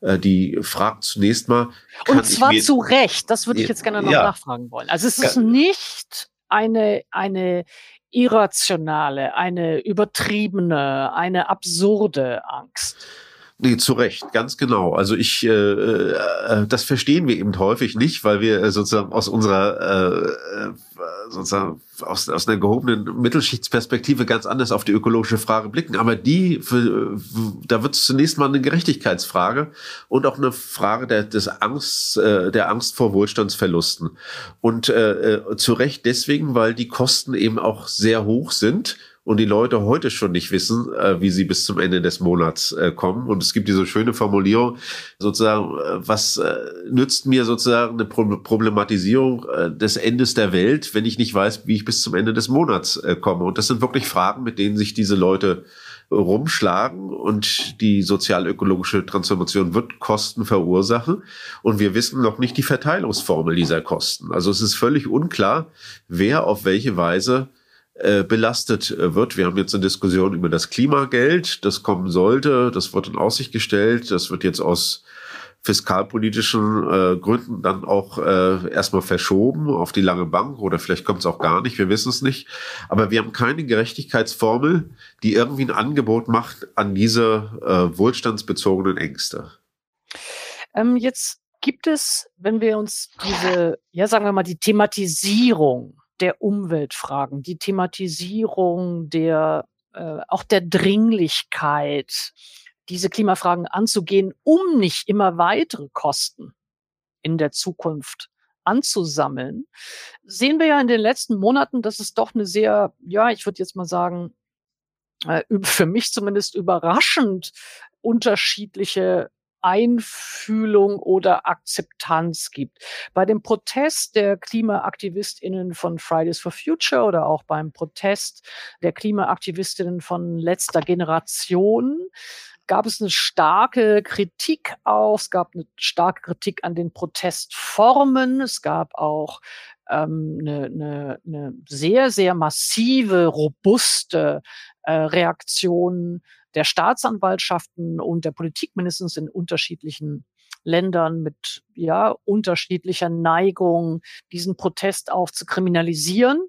Äh, die fragt zunächst mal. Und zwar zu Recht, das würde ich jetzt gerne noch ja, nachfragen wollen. Also es ist nicht eine, eine irrationale, eine übertriebene, eine absurde Angst. Nee, zu Recht, ganz genau. Also ich, äh, äh, das verstehen wir eben häufig nicht, weil wir äh, sozusagen aus unserer äh, äh, sozusagen aus, aus einer gehobenen Mittelschichtsperspektive ganz anders auf die ökologische Frage blicken. Aber die, für, da wird es zunächst mal eine Gerechtigkeitsfrage und auch eine Frage der, des Angst, äh, der Angst vor Wohlstandsverlusten. Und äh, äh zu Recht deswegen, weil die Kosten eben auch sehr hoch sind und die Leute heute schon nicht wissen, äh, wie sie bis zum Ende des Monats äh, kommen. Und es gibt diese schöne Formulierung, sozusagen, äh, was äh, nützt mir sozusagen eine Pro Problematisierung äh, des Endes der Welt, wenn ich nicht weiß, wie ich bis zum Ende des Monats äh, komme. Und das sind wirklich Fragen, mit denen sich diese Leute rumschlagen und die sozial-ökologische Transformation wird Kosten verursachen und wir wissen noch nicht die Verteilungsformel dieser Kosten. Also es ist völlig unklar, wer auf welche Weise äh, belastet äh, wird. Wir haben jetzt eine Diskussion über das Klimageld, das kommen sollte, das wird in Aussicht gestellt, das wird jetzt aus fiskalpolitischen äh, Gründen dann auch äh, erstmal verschoben auf die lange Bank oder vielleicht kommt es auch gar nicht, wir wissen es nicht. Aber wir haben keine Gerechtigkeitsformel, die irgendwie ein Angebot macht an diese äh, wohlstandsbezogenen Ängste. Ähm, jetzt gibt es, wenn wir uns diese, ja sagen wir mal, die Thematisierung der Umweltfragen, die Thematisierung der äh, auch der Dringlichkeit, diese Klimafragen anzugehen, um nicht immer weitere Kosten in der Zukunft anzusammeln, sehen wir ja in den letzten Monaten, dass es doch eine sehr, ja, ich würde jetzt mal sagen, äh, für mich zumindest überraschend unterschiedliche Einfühlung oder Akzeptanz gibt. Bei dem Protest der KlimaaktivistInnen von Fridays for Future oder auch beim Protest der KlimaaktivistInnen von letzter Generation gab es eine starke Kritik auch. Es gab eine starke Kritik an den Protestformen. Es gab auch ähm, eine, eine, eine sehr, sehr massive, robuste äh, Reaktion der Staatsanwaltschaften und der Politik mindestens in unterschiedlichen Ländern mit ja unterschiedlicher Neigung, diesen Protest auch zu kriminalisieren,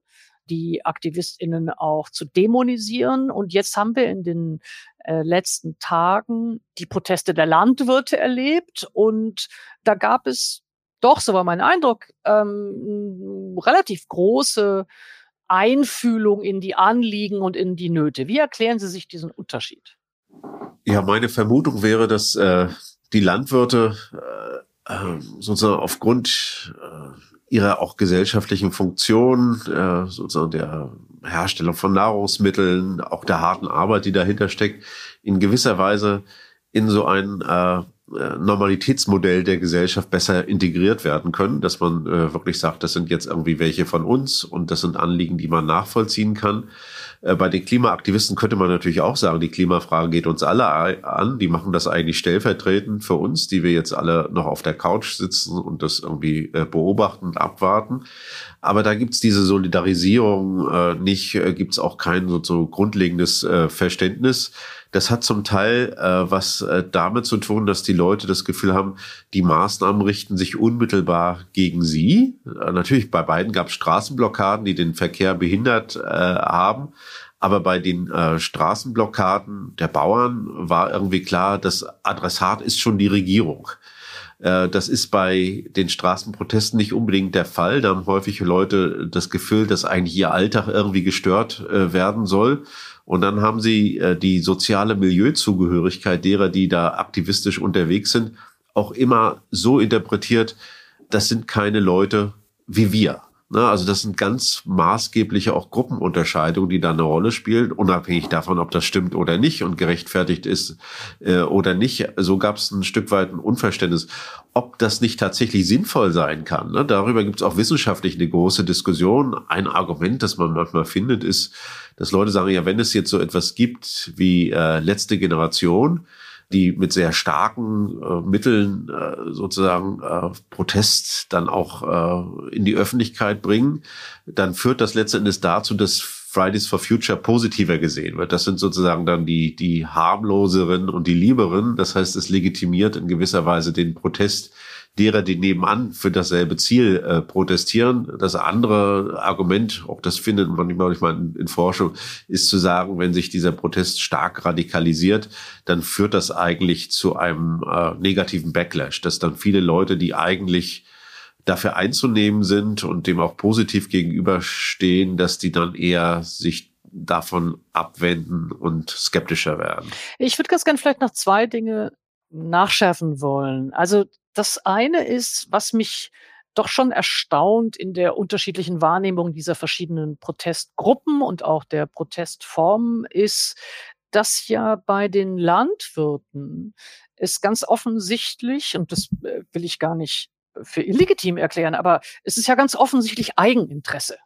die AktivistInnen auch zu dämonisieren. Und jetzt haben wir in den äh, letzten Tagen die Proteste der Landwirte erlebt und da gab es doch, so war mein Eindruck, ähm, relativ große Einfühlung in die Anliegen und in die Nöte. Wie erklären Sie sich diesen Unterschied? Ja, meine Vermutung wäre, dass äh, die Landwirte äh, äh, sozusagen aufgrund äh, ihrer auch gesellschaftlichen Funktion, äh, sozusagen der Herstellung von Nahrungsmitteln, auch der harten Arbeit, die dahinter steckt, in gewisser Weise in so ein äh, äh, Normalitätsmodell der Gesellschaft besser integriert werden können, dass man äh, wirklich sagt, das sind jetzt irgendwie welche von uns und das sind Anliegen, die man nachvollziehen kann. Äh, bei den Klimaaktivisten könnte man natürlich auch sagen, die Klimafrage geht uns alle an. Die machen das eigentlich stellvertretend für uns, die wir jetzt alle noch auf der Couch sitzen und das irgendwie äh, beobachten und abwarten. Aber da gibt's diese Solidarisierung äh, nicht, gibt's auch kein so, so grundlegendes Verständnis. Das hat zum Teil äh, was äh, damit zu tun, dass die Leute das Gefühl haben, die Maßnahmen richten sich unmittelbar gegen sie. Äh, natürlich bei beiden gab es Straßenblockaden, die den Verkehr behindert äh, haben. Aber bei den äh, Straßenblockaden der Bauern war irgendwie klar, das Adressat ist schon die Regierung. Äh, das ist bei den Straßenprotesten nicht unbedingt der Fall. Da haben häufig Leute das Gefühl, dass eigentlich ihr Alltag irgendwie gestört äh, werden soll. Und dann haben sie äh, die soziale Milieuzugehörigkeit derer, die da aktivistisch unterwegs sind, auch immer so interpretiert, das sind keine Leute wie wir. Ne, also das sind ganz maßgebliche auch Gruppenunterscheidungen, die da eine Rolle spielen, unabhängig davon, ob das stimmt oder nicht und gerechtfertigt ist äh, oder nicht. So gab es ein Stück weit ein Unverständnis, ob das nicht tatsächlich sinnvoll sein kann. Ne? Darüber gibt es auch wissenschaftlich eine große Diskussion. Ein Argument, das man manchmal findet, ist, dass Leute sagen, ja, wenn es jetzt so etwas gibt wie äh, letzte Generation, die mit sehr starken äh, Mitteln äh, sozusagen äh, Protest dann auch äh, in die Öffentlichkeit bringen, dann führt das letztendlich dazu, dass Fridays for Future positiver gesehen wird. Das sind sozusagen dann die, die harmloseren und die lieberen. Das heißt, es legitimiert in gewisser Weise den Protest derer, die nebenan für dasselbe Ziel äh, protestieren. Das andere Argument, auch das findet man manchmal in, in Forschung, ist zu sagen, wenn sich dieser Protest stark radikalisiert, dann führt das eigentlich zu einem äh, negativen Backlash, dass dann viele Leute, die eigentlich dafür einzunehmen sind und dem auch positiv gegenüberstehen, dass die dann eher sich davon abwenden und skeptischer werden. Ich würde ganz gerne vielleicht noch zwei Dinge nachschärfen wollen. Also das eine ist, was mich doch schon erstaunt in der unterschiedlichen Wahrnehmung dieser verschiedenen Protestgruppen und auch der Protestformen ist, dass ja bei den Landwirten es ganz offensichtlich, und das äh, will ich gar nicht für illegitim erklären, aber es ist ja ganz offensichtlich Eigeninteresse.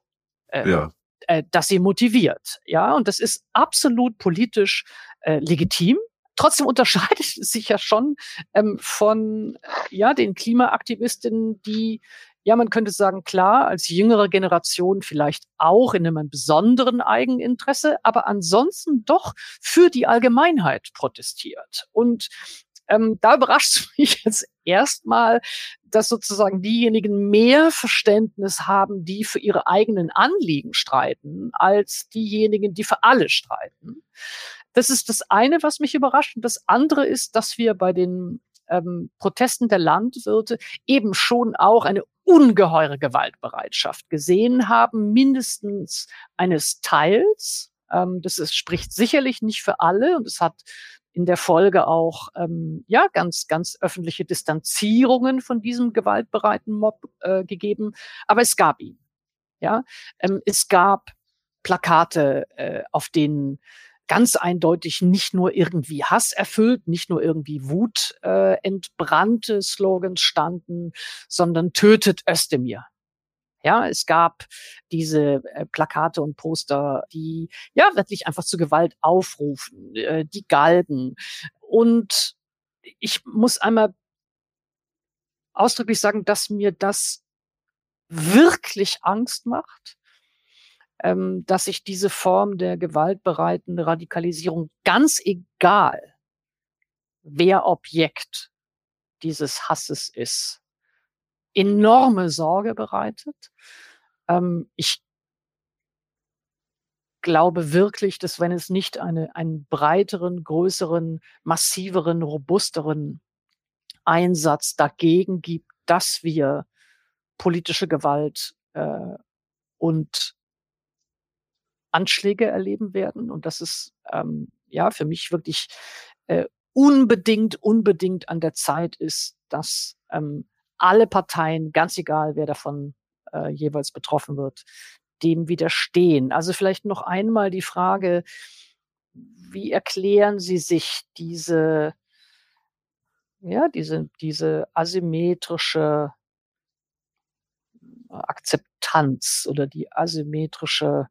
Äh, ja. äh, das sie motiviert. Ja, und das ist absolut politisch äh, legitim trotzdem unterscheidet es *laughs* sich ja schon ähm, von ja den Klimaaktivistinnen, die ja, man könnte sagen, klar, als jüngere Generation vielleicht auch in einem besonderen Eigeninteresse, aber ansonsten doch für die Allgemeinheit protestiert. Und ähm, da *laughs* überrascht es mich jetzt erstmal, dass sozusagen diejenigen mehr Verständnis haben, die für ihre eigenen Anliegen streiten, als diejenigen, die für alle streiten. Das ist das eine, was mich überrascht. Und das andere ist, dass wir bei den ähm, Protesten der Landwirte eben schon auch eine ungeheure Gewaltbereitschaft gesehen haben, mindestens eines Teils. Ähm, das ist, spricht sicherlich nicht für alle und es hat in der Folge auch ähm, ja ganz ganz öffentliche Distanzierungen von diesem gewaltbereiten Mob äh, gegeben, aber es gab ihn. Ja, ähm, es gab Plakate, äh, auf denen ganz eindeutig nicht nur irgendwie Hass erfüllt, nicht nur irgendwie Wut äh, entbrannte Slogans standen, sondern tötet Özdemir. Ja, es gab diese äh, Plakate und Poster, die ja wirklich einfach zu Gewalt aufrufen, äh, die galgen. Und ich muss einmal ausdrücklich sagen, dass mir das wirklich Angst macht, ähm, dass sich diese Form der gewaltbereiten Radikalisierung ganz egal, wer Objekt dieses Hasses ist, enorme Sorge bereitet. Ähm, ich glaube wirklich, dass wenn es nicht eine, einen breiteren, größeren, massiveren, robusteren Einsatz dagegen gibt, dass wir politische Gewalt äh, und Anschläge erleben werden. Und das ist ähm, ja für mich wirklich äh, unbedingt, unbedingt an der Zeit ist, dass ähm, alle Parteien, ganz egal wer davon äh, jeweils betroffen wird, dem widerstehen. Also vielleicht noch einmal die Frage, wie erklären Sie sich diese, ja, diese, diese asymmetrische Akzeptanz oder die asymmetrische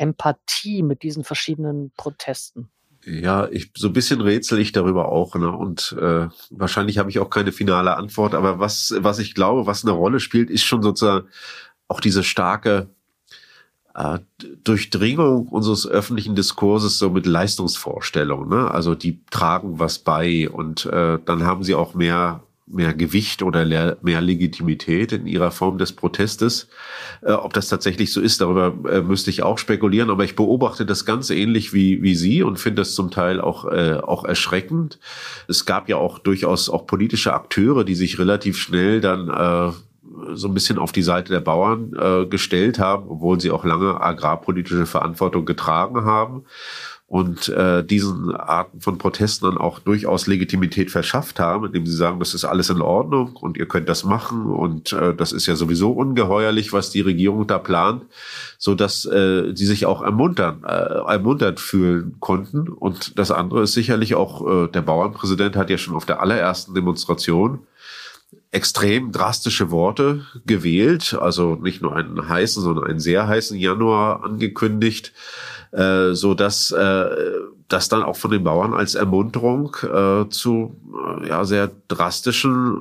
Empathie mit diesen verschiedenen Protesten? Ja, ich so ein bisschen rätsel ich darüber auch, ne? Und äh, wahrscheinlich habe ich auch keine finale Antwort, aber was, was ich glaube, was eine Rolle spielt, ist schon sozusagen auch diese starke äh, Durchdringung unseres öffentlichen Diskurses so mit Leistungsvorstellungen. Ne? Also die tragen was bei und äh, dann haben sie auch mehr mehr Gewicht oder mehr Legitimität in ihrer Form des Protestes. Äh, ob das tatsächlich so ist, darüber äh, müsste ich auch spekulieren, aber ich beobachte das ganz ähnlich wie, wie Sie und finde das zum Teil auch, äh, auch erschreckend. Es gab ja auch durchaus auch politische Akteure, die sich relativ schnell dann äh, so ein bisschen auf die Seite der Bauern äh, gestellt haben, obwohl sie auch lange agrarpolitische Verantwortung getragen haben und äh, diesen Arten von Protesten dann auch durchaus Legitimität verschafft haben, indem sie sagen, das ist alles in Ordnung und ihr könnt das machen und äh, das ist ja sowieso ungeheuerlich, was die Regierung da plant, so dass äh, sie sich auch ermuntern, äh, ermuntert fühlen konnten. Und das andere ist sicherlich auch, äh, der Bauernpräsident hat ja schon auf der allerersten Demonstration extrem drastische Worte gewählt, also nicht nur einen heißen, sondern einen sehr heißen Januar angekündigt äh, so dass äh, das dann auch von den Bauern als Ermunterung äh, zu äh, ja sehr drastischen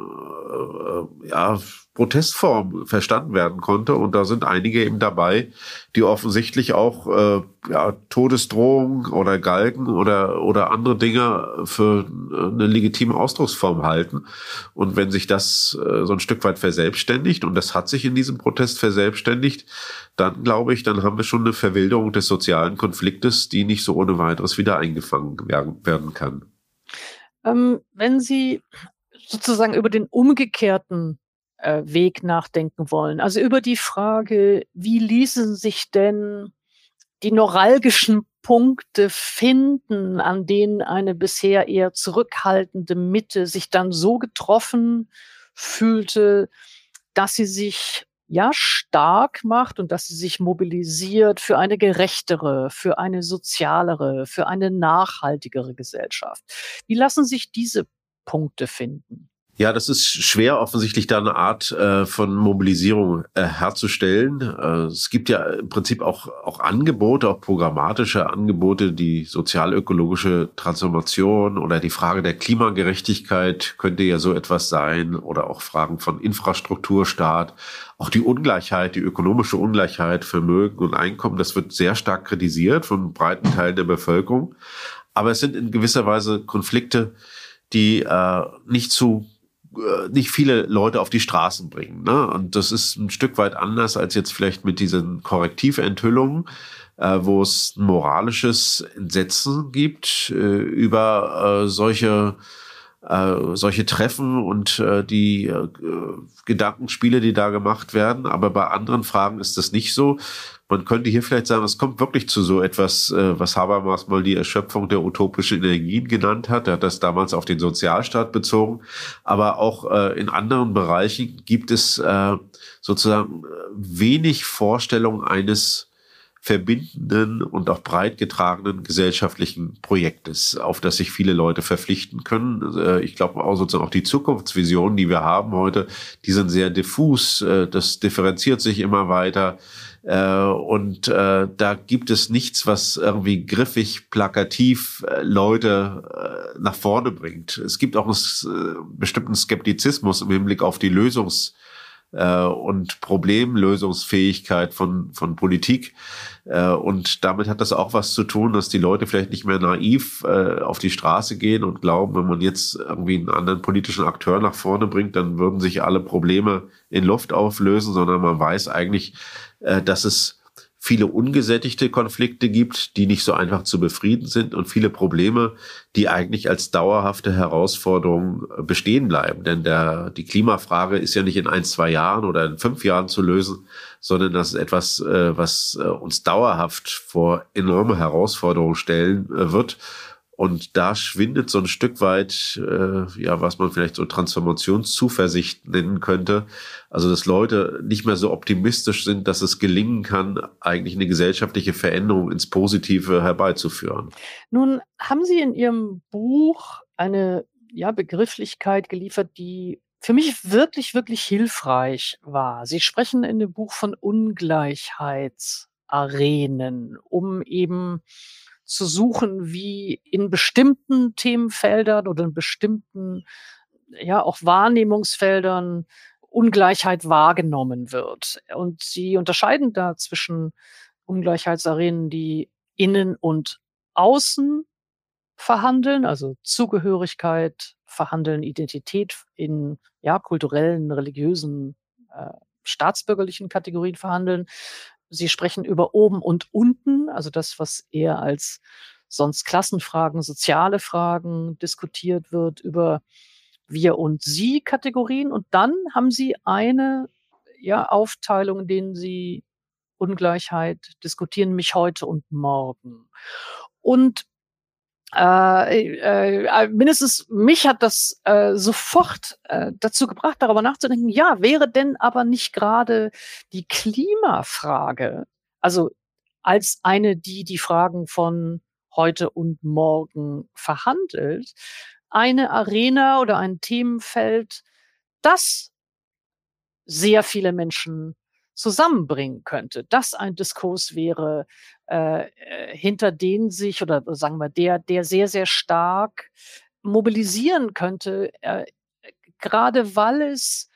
äh, ja Protestform verstanden werden konnte. Und da sind einige eben dabei, die offensichtlich auch äh, ja, Todesdrohung oder Galgen oder, oder andere Dinge für eine legitime Ausdrucksform halten. Und wenn sich das äh, so ein Stück weit verselbstständigt, und das hat sich in diesem Protest verselbstständigt, dann glaube ich, dann haben wir schon eine Verwilderung des sozialen Konfliktes, die nicht so ohne weiteres wieder eingefangen werden, werden kann. Ähm, wenn Sie sozusagen über den umgekehrten äh, Weg nachdenken wollen. Also über die Frage, wie ließen sich denn die neuralgischen Punkte finden, an denen eine bisher eher zurückhaltende Mitte sich dann so getroffen fühlte, dass sie sich ja stark macht und dass sie sich mobilisiert für eine gerechtere, für eine sozialere, für eine nachhaltigere Gesellschaft. Wie lassen sich diese Punkte finden? Ja, das ist schwer, offensichtlich da eine Art äh, von Mobilisierung äh, herzustellen. Äh, es gibt ja im Prinzip auch, auch Angebote, auch programmatische Angebote, die sozialökologische Transformation oder die Frage der Klimagerechtigkeit könnte ja so etwas sein oder auch Fragen von Infrastrukturstaat. Auch die Ungleichheit, die ökonomische Ungleichheit, Vermögen und Einkommen, das wird sehr stark kritisiert von breiten Teilen der Bevölkerung. Aber es sind in gewisser Weise Konflikte, die äh, nicht zu nicht viele Leute auf die Straßen bringen. Ne? Und das ist ein Stück weit anders als jetzt vielleicht mit diesen Korrektiventhüllungen, äh, wo es moralisches Entsetzen gibt äh, über äh, solche äh, solche Treffen und äh, die äh, Gedankenspiele, die da gemacht werden. Aber bei anderen Fragen ist das nicht so. Man könnte hier vielleicht sagen, es kommt wirklich zu so etwas, äh, was Habermas mal die Erschöpfung der utopischen Energien genannt hat. Er hat das damals auf den Sozialstaat bezogen. Aber auch äh, in anderen Bereichen gibt es äh, sozusagen wenig Vorstellung eines verbindenden und auch breit getragenen gesellschaftlichen Projektes, auf das sich viele Leute verpflichten können. Äh, ich glaube auch sozusagen auch die Zukunftsvisionen, die wir haben heute, die sind sehr diffus. Äh, das differenziert sich immer weiter. Äh, und da gibt es nichts, was irgendwie griffig, plakativ Leute nach vorne bringt. Es gibt auch einen bestimmten Skeptizismus im Hinblick auf die Lösungs äh, und Problemlösungsfähigkeit von, von Politik. Äh, und damit hat das auch was zu tun, dass die Leute vielleicht nicht mehr naiv äh, auf die Straße gehen und glauben, wenn man jetzt irgendwie einen anderen politischen Akteur nach vorne bringt, dann würden sich alle Probleme in Luft auflösen, sondern man weiß eigentlich, äh, dass es viele ungesättigte Konflikte gibt, die nicht so einfach zu befrieden sind und viele Probleme, die eigentlich als dauerhafte Herausforderung bestehen bleiben. Denn der, die Klimafrage ist ja nicht in ein, zwei Jahren oder in fünf Jahren zu lösen, sondern das ist etwas, äh, was äh, uns dauerhaft vor enorme Herausforderungen stellen äh, wird. Und da schwindet so ein Stück weit, äh, ja, was man vielleicht so Transformationszuversicht nennen könnte. Also, dass Leute nicht mehr so optimistisch sind, dass es gelingen kann, eigentlich eine gesellschaftliche Veränderung ins Positive herbeizuführen. Nun haben Sie in Ihrem Buch eine ja, Begrifflichkeit geliefert, die für mich wirklich, wirklich hilfreich war. Sie sprechen in dem Buch von Ungleichheitsarenen, um eben zu suchen, wie in bestimmten Themenfeldern oder in bestimmten, ja, auch Wahrnehmungsfeldern Ungleichheit wahrgenommen wird. Und sie unterscheiden da zwischen Ungleichheitsarenen, die innen und außen verhandeln, also Zugehörigkeit, verhandeln Identität in ja, kulturellen, religiösen, äh, staatsbürgerlichen Kategorien verhandeln, Sie sprechen über oben und unten, also das, was eher als sonst Klassenfragen, soziale Fragen diskutiert wird, über wir und sie Kategorien. Und dann haben Sie eine ja, Aufteilung, in denen Sie Ungleichheit diskutieren, mich heute und morgen. Und äh, äh, äh, mindestens mich hat das äh, sofort äh, dazu gebracht, darüber nachzudenken, ja, wäre denn aber nicht gerade die Klimafrage, also als eine, die die Fragen von heute und morgen verhandelt, eine Arena oder ein Themenfeld, das sehr viele Menschen zusammenbringen könnte. Das ein Diskurs wäre, äh, hinter den sich oder sagen wir der, der sehr, sehr stark mobilisieren könnte, äh, gerade weil es,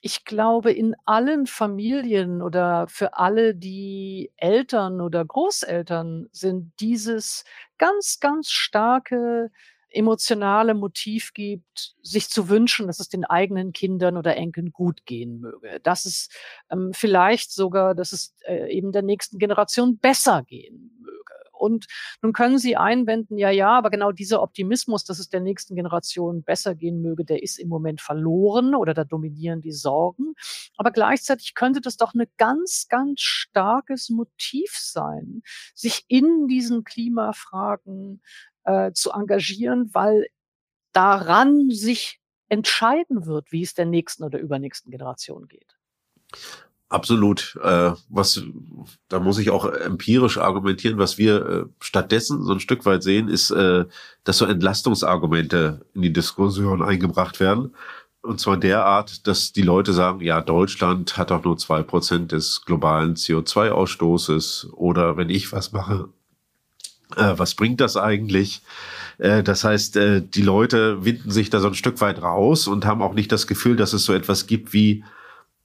ich glaube, in allen Familien oder für alle, die Eltern oder Großeltern sind, dieses ganz, ganz starke emotionale Motiv gibt, sich zu wünschen, dass es den eigenen Kindern oder Enkeln gut gehen möge. Dass es ähm, vielleicht sogar, dass es äh, eben der nächsten Generation besser gehen möge. Und nun können Sie einwenden, ja, ja, aber genau dieser Optimismus, dass es der nächsten Generation besser gehen möge, der ist im Moment verloren oder da dominieren die Sorgen. Aber gleichzeitig könnte das doch ein ganz, ganz starkes Motiv sein, sich in diesen Klimafragen äh, zu engagieren, weil daran sich entscheiden wird, wie es der nächsten oder übernächsten Generation geht. Absolut. Äh, was, da muss ich auch empirisch argumentieren. Was wir äh, stattdessen so ein Stück weit sehen, ist, äh, dass so Entlastungsargumente in die Diskussion eingebracht werden. Und zwar derart, dass die Leute sagen, ja, Deutschland hat doch nur zwei Prozent des globalen CO2-Ausstoßes. Oder wenn ich was mache, was bringt das eigentlich? Äh, das heißt, äh, die Leute winden sich da so ein Stück weit raus und haben auch nicht das Gefühl, dass es so etwas gibt wie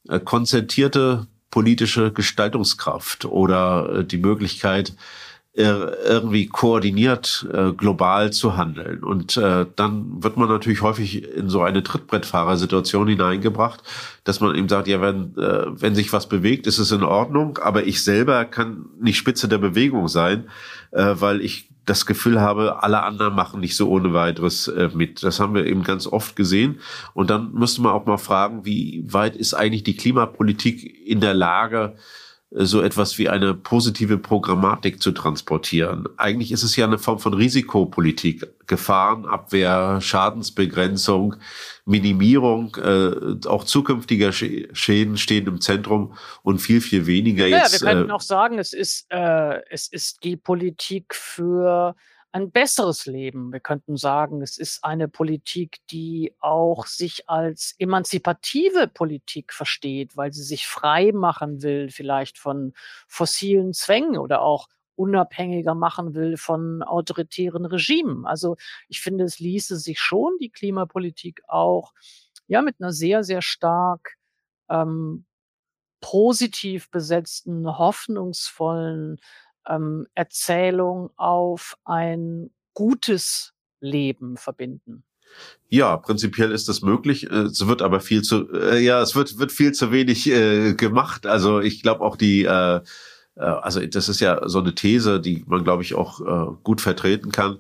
äh, konzentrierte politische Gestaltungskraft oder äh, die Möglichkeit, irgendwie koordiniert äh, global zu handeln. Und äh, dann wird man natürlich häufig in so eine Trittbrettfahrersituation hineingebracht, dass man eben sagt, ja, wenn, äh, wenn sich was bewegt, ist es in Ordnung, aber ich selber kann nicht Spitze der Bewegung sein, äh, weil ich das Gefühl habe, alle anderen machen nicht so ohne weiteres äh, mit. Das haben wir eben ganz oft gesehen. Und dann müsste man auch mal fragen, wie weit ist eigentlich die Klimapolitik in der Lage, so etwas wie eine positive Programmatik zu transportieren. Eigentlich ist es ja eine Form von Risikopolitik, Gefahrenabwehr, Schadensbegrenzung, Minimierung, äh, auch zukünftiger Schäden stehen im Zentrum und viel, viel weniger ja, jetzt. Ja, wir könnten äh, auch sagen, es ist, äh, es ist die Politik für ein besseres Leben. Wir könnten sagen, es ist eine Politik, die auch sich als emanzipative Politik versteht, weil sie sich frei machen will, vielleicht von fossilen Zwängen oder auch unabhängiger machen will von autoritären Regimen. Also ich finde, es ließe sich schon die Klimapolitik auch ja mit einer sehr, sehr stark ähm, positiv besetzten, hoffnungsvollen ähm, Erzählung auf ein gutes Leben verbinden. Ja, prinzipiell ist das möglich. Es wird aber viel zu, äh, ja, es wird, wird viel zu wenig äh, gemacht. Also ich glaube auch die, äh, äh, also das ist ja so eine These, die man, glaube ich, auch äh, gut vertreten kann,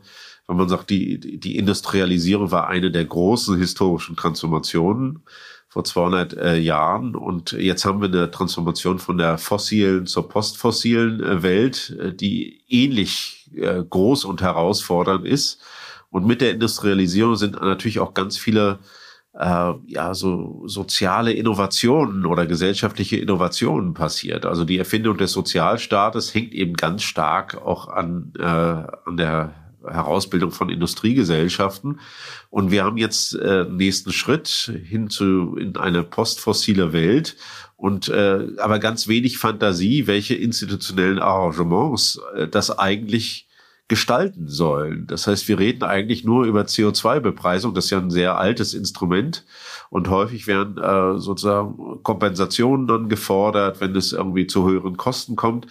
wenn man sagt, die, die Industrialisierung war eine der großen historischen Transformationen vor 200 äh, Jahren und jetzt haben wir eine Transformation von der fossilen zur postfossilen äh, Welt, äh, die ähnlich äh, groß und herausfordernd ist. Und mit der Industrialisierung sind natürlich auch ganz viele äh, ja so soziale Innovationen oder gesellschaftliche Innovationen passiert. Also die Erfindung des Sozialstaates hängt eben ganz stark auch an äh, an der Herausbildung von Industriegesellschaften. Und wir haben jetzt äh, nächsten Schritt hin zu in eine postfossile Welt und äh, aber ganz wenig Fantasie, welche institutionellen Arrangements äh, das eigentlich gestalten sollen. Das heißt, wir reden eigentlich nur über CO2-Bepreisung. Das ist ja ein sehr altes Instrument. Und häufig werden äh, sozusagen Kompensationen dann gefordert, wenn es irgendwie zu höheren Kosten kommt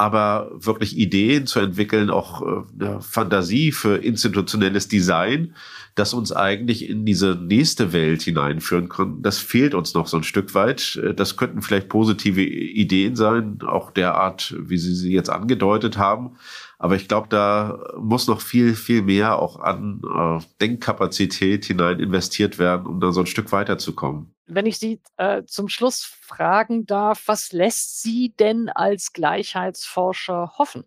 aber wirklich Ideen zu entwickeln, auch äh, Fantasie für institutionelles Design, das uns eigentlich in diese nächste Welt hineinführen kann, das fehlt uns noch so ein Stück weit. Äh, das könnten vielleicht positive Ideen sein, auch der Art, wie Sie sie jetzt angedeutet haben. Aber ich glaube, da muss noch viel, viel mehr auch an äh, Denkkapazität hinein investiert werden, um da so ein Stück weiterzukommen. Wenn ich Sie äh, zum Schluss fragen darf, was lässt Sie denn als Gleichheitsforscher hoffen?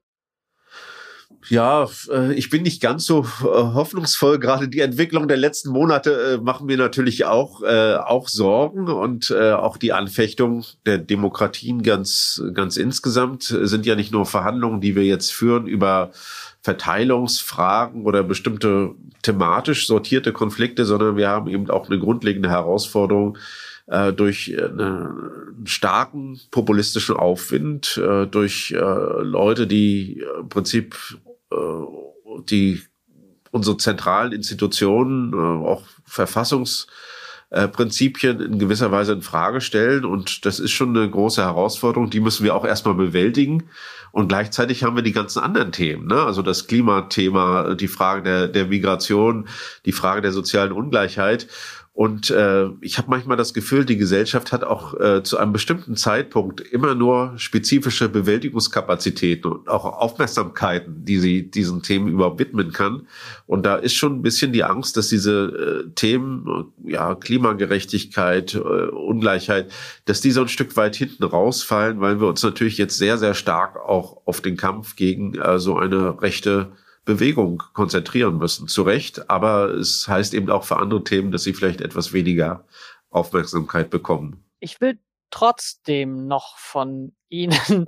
Ja, äh, ich bin nicht ganz so äh, hoffnungsvoll. Gerade die Entwicklung der letzten Monate äh, machen mir natürlich auch, auch Sorgen und auch die Anfechtung der Demokratien ganz, ganz insgesamt sind ja nicht nur Verhandlungen, die wir jetzt führen über Verteilungsfragen oder bestimmte thematisch sortierte Konflikte, sondern wir haben eben auch eine grundlegende Herausforderung, äh, durch äh, einen starken populistischen Aufwind, äh, durch äh, Leute, die im Prinzip äh, die unsere zentralen Institutionen, äh, auch Verfassungsprinzipien in gewisser Weise in Frage stellen. Und das ist schon eine große Herausforderung. Die müssen wir auch erstmal bewältigen. Und gleichzeitig haben wir die ganzen anderen Themen, ne? also das Klimathema, die Frage der, der Migration, die Frage der sozialen Ungleichheit. Und äh, ich habe manchmal das Gefühl, die Gesellschaft hat auch äh, zu einem bestimmten Zeitpunkt immer nur spezifische Bewältigungskapazitäten und auch Aufmerksamkeiten, die sie diesen Themen überhaupt widmen kann. Und da ist schon ein bisschen die Angst, dass diese äh, Themen, ja, Klimagerechtigkeit, äh, Ungleichheit, dass die so ein Stück weit hinten rausfallen, weil wir uns natürlich jetzt sehr, sehr stark auch auf den Kampf gegen äh, so eine rechte Bewegung konzentrieren müssen. Zu Recht, aber es heißt eben auch für andere Themen, dass sie vielleicht etwas weniger Aufmerksamkeit bekommen. Ich will trotzdem noch von Ihnen *laughs*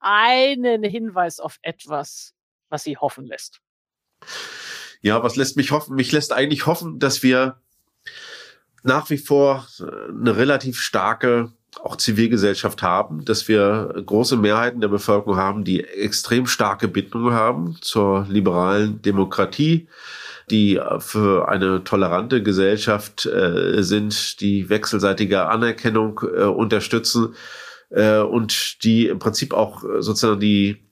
einen Hinweis auf etwas, was Sie hoffen lässt. Ja, was lässt mich hoffen? Mich lässt eigentlich hoffen, dass wir nach wie vor eine relativ starke auch Zivilgesellschaft haben, dass wir große Mehrheiten der Bevölkerung haben, die extrem starke Bindungen haben zur liberalen Demokratie, die für eine tolerante Gesellschaft äh, sind, die wechselseitige Anerkennung äh, unterstützen äh, und die im Prinzip auch sozusagen die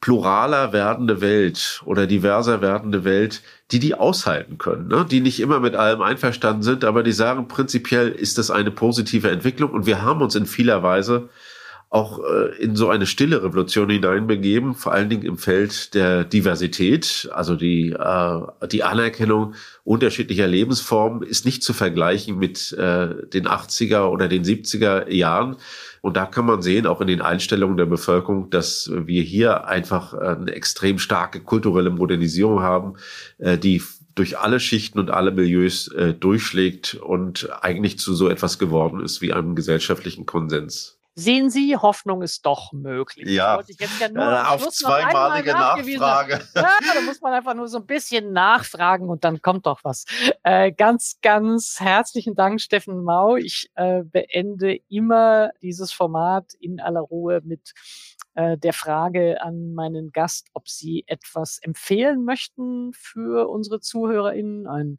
pluraler werdende Welt oder diverser werdende Welt, die die aushalten können, ne? die nicht immer mit allem einverstanden sind, aber die sagen, prinzipiell ist das eine positive Entwicklung und wir haben uns in vieler Weise auch äh, in so eine stille Revolution hineinbegeben, vor allen Dingen im Feld der Diversität, also die, äh, die Anerkennung unterschiedlicher Lebensformen ist nicht zu vergleichen mit äh, den 80er oder den 70er Jahren. Und da kann man sehen, auch in den Einstellungen der Bevölkerung, dass wir hier einfach eine extrem starke kulturelle Modernisierung haben, äh, die durch alle Schichten und alle Milieus äh, durchschlägt und eigentlich zu so etwas geworden ist wie einem gesellschaftlichen Konsens. Sehen Sie, Hoffnung ist doch möglich. Ja, ja äh, auf zweimalige Nachfrage. *laughs* Ja, da muss man einfach nur so ein bisschen nachfragen und dann kommt doch was. Äh, ganz, ganz herzlichen Dank, Steffen Mau. Ich äh, beende immer dieses Format in aller Ruhe mit äh, der Frage an meinen Gast, ob Sie etwas empfehlen möchten für unsere ZuhörerInnen. Ein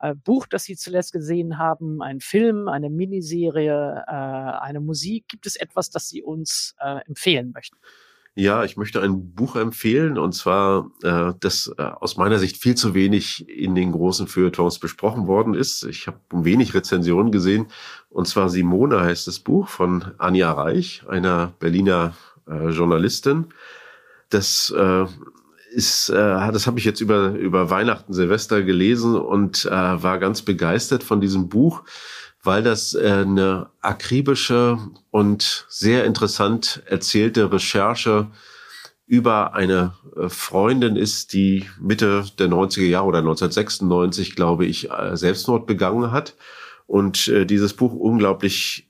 äh, Buch, das Sie zuletzt gesehen haben, ein Film, eine Miniserie, äh, eine Musik. Gibt es etwas, das Sie uns äh, empfehlen möchten? Ja, ich möchte ein Buch empfehlen und zwar, äh, das äh, aus meiner Sicht viel zu wenig in den großen Feuilletons besprochen worden ist. Ich habe wenig Rezensionen gesehen und zwar Simone heißt das Buch von Anja Reich, einer Berliner äh, Journalistin. Das äh, ist, äh, das habe ich jetzt über, über Weihnachten, Silvester gelesen und äh, war ganz begeistert von diesem Buch, weil das äh, eine akribische und sehr interessant erzählte Recherche über eine äh, Freundin ist, die Mitte der 90er Jahre oder 1996, glaube ich, äh, Selbstmord begangen hat. Und äh, dieses Buch unglaublich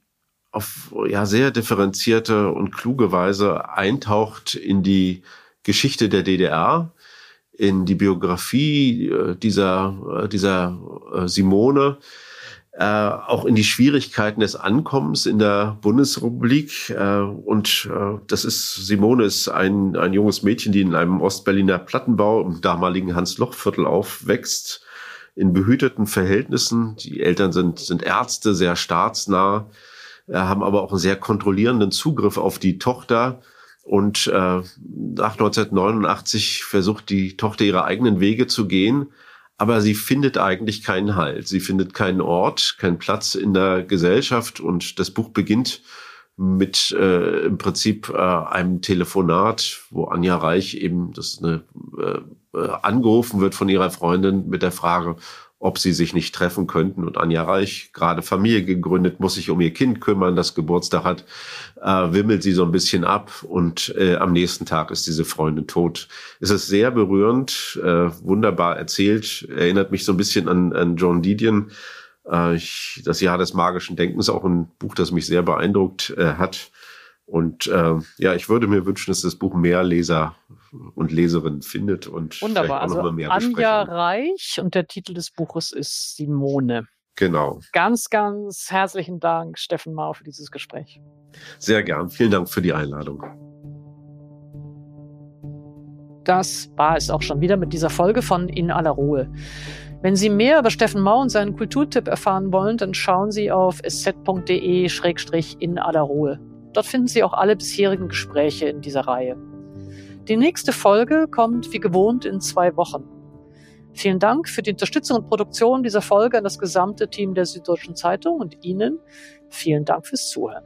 auf ja sehr differenzierte und kluge Weise eintaucht in die Geschichte der DDR, in die Biografie äh, dieser, äh, dieser äh, Simone, auch in die Schwierigkeiten des Ankommens in der Bundesrepublik. Und das ist, Simone ist ein, ein junges Mädchen, die in einem Ostberliner Plattenbau im damaligen Hans-Loch-Viertel aufwächst, in behüteten Verhältnissen. Die Eltern sind, sind Ärzte, sehr staatsnah, haben aber auch einen sehr kontrollierenden Zugriff auf die Tochter und äh, nach 1989 versucht die Tochter ihre eigenen Wege zu gehen, aber sie findet eigentlich keinen Halt. Sie findet keinen Ort, keinen Platz in der Gesellschaft. Und das Buch beginnt mit äh, im Prinzip äh, einem Telefonat, wo Anja Reich eben das eine, äh, äh angerufen wird von ihrer Freundin mit der Frage, ob sie sich nicht treffen könnten. Und Anja Reich, gerade Familie gegründet, muss sich um ihr Kind kümmern, das Geburtstag hat, äh, wimmelt sie so ein bisschen ab und äh, am nächsten Tag ist diese Freundin tot. Es ist sehr berührend, äh, wunderbar erzählt, erinnert mich so ein bisschen an, an John Didion. Äh, ich, das Jahr des magischen Denkens, auch ein Buch, das mich sehr beeindruckt äh, hat. Und äh, ja, ich würde mir wünschen, dass das Buch mehr Leser und Leserinnen findet und Wunderbar. auch also noch mal mehr Anja Reich und der Titel des Buches ist Simone. Genau. Ganz, ganz herzlichen Dank, Steffen Mau, für dieses Gespräch. Sehr gern. Vielen Dank für die Einladung. Das war es auch schon wieder mit dieser Folge von In aller Ruhe. Wenn Sie mehr über Steffen Mau und seinen Kulturtipp erfahren wollen, dann schauen Sie auf sz.de-in aller Ruhe. Dort finden Sie auch alle bisherigen Gespräche in dieser Reihe. Die nächste Folge kommt wie gewohnt in zwei Wochen. Vielen Dank für die Unterstützung und Produktion dieser Folge an das gesamte Team der Süddeutschen Zeitung und Ihnen vielen Dank fürs Zuhören.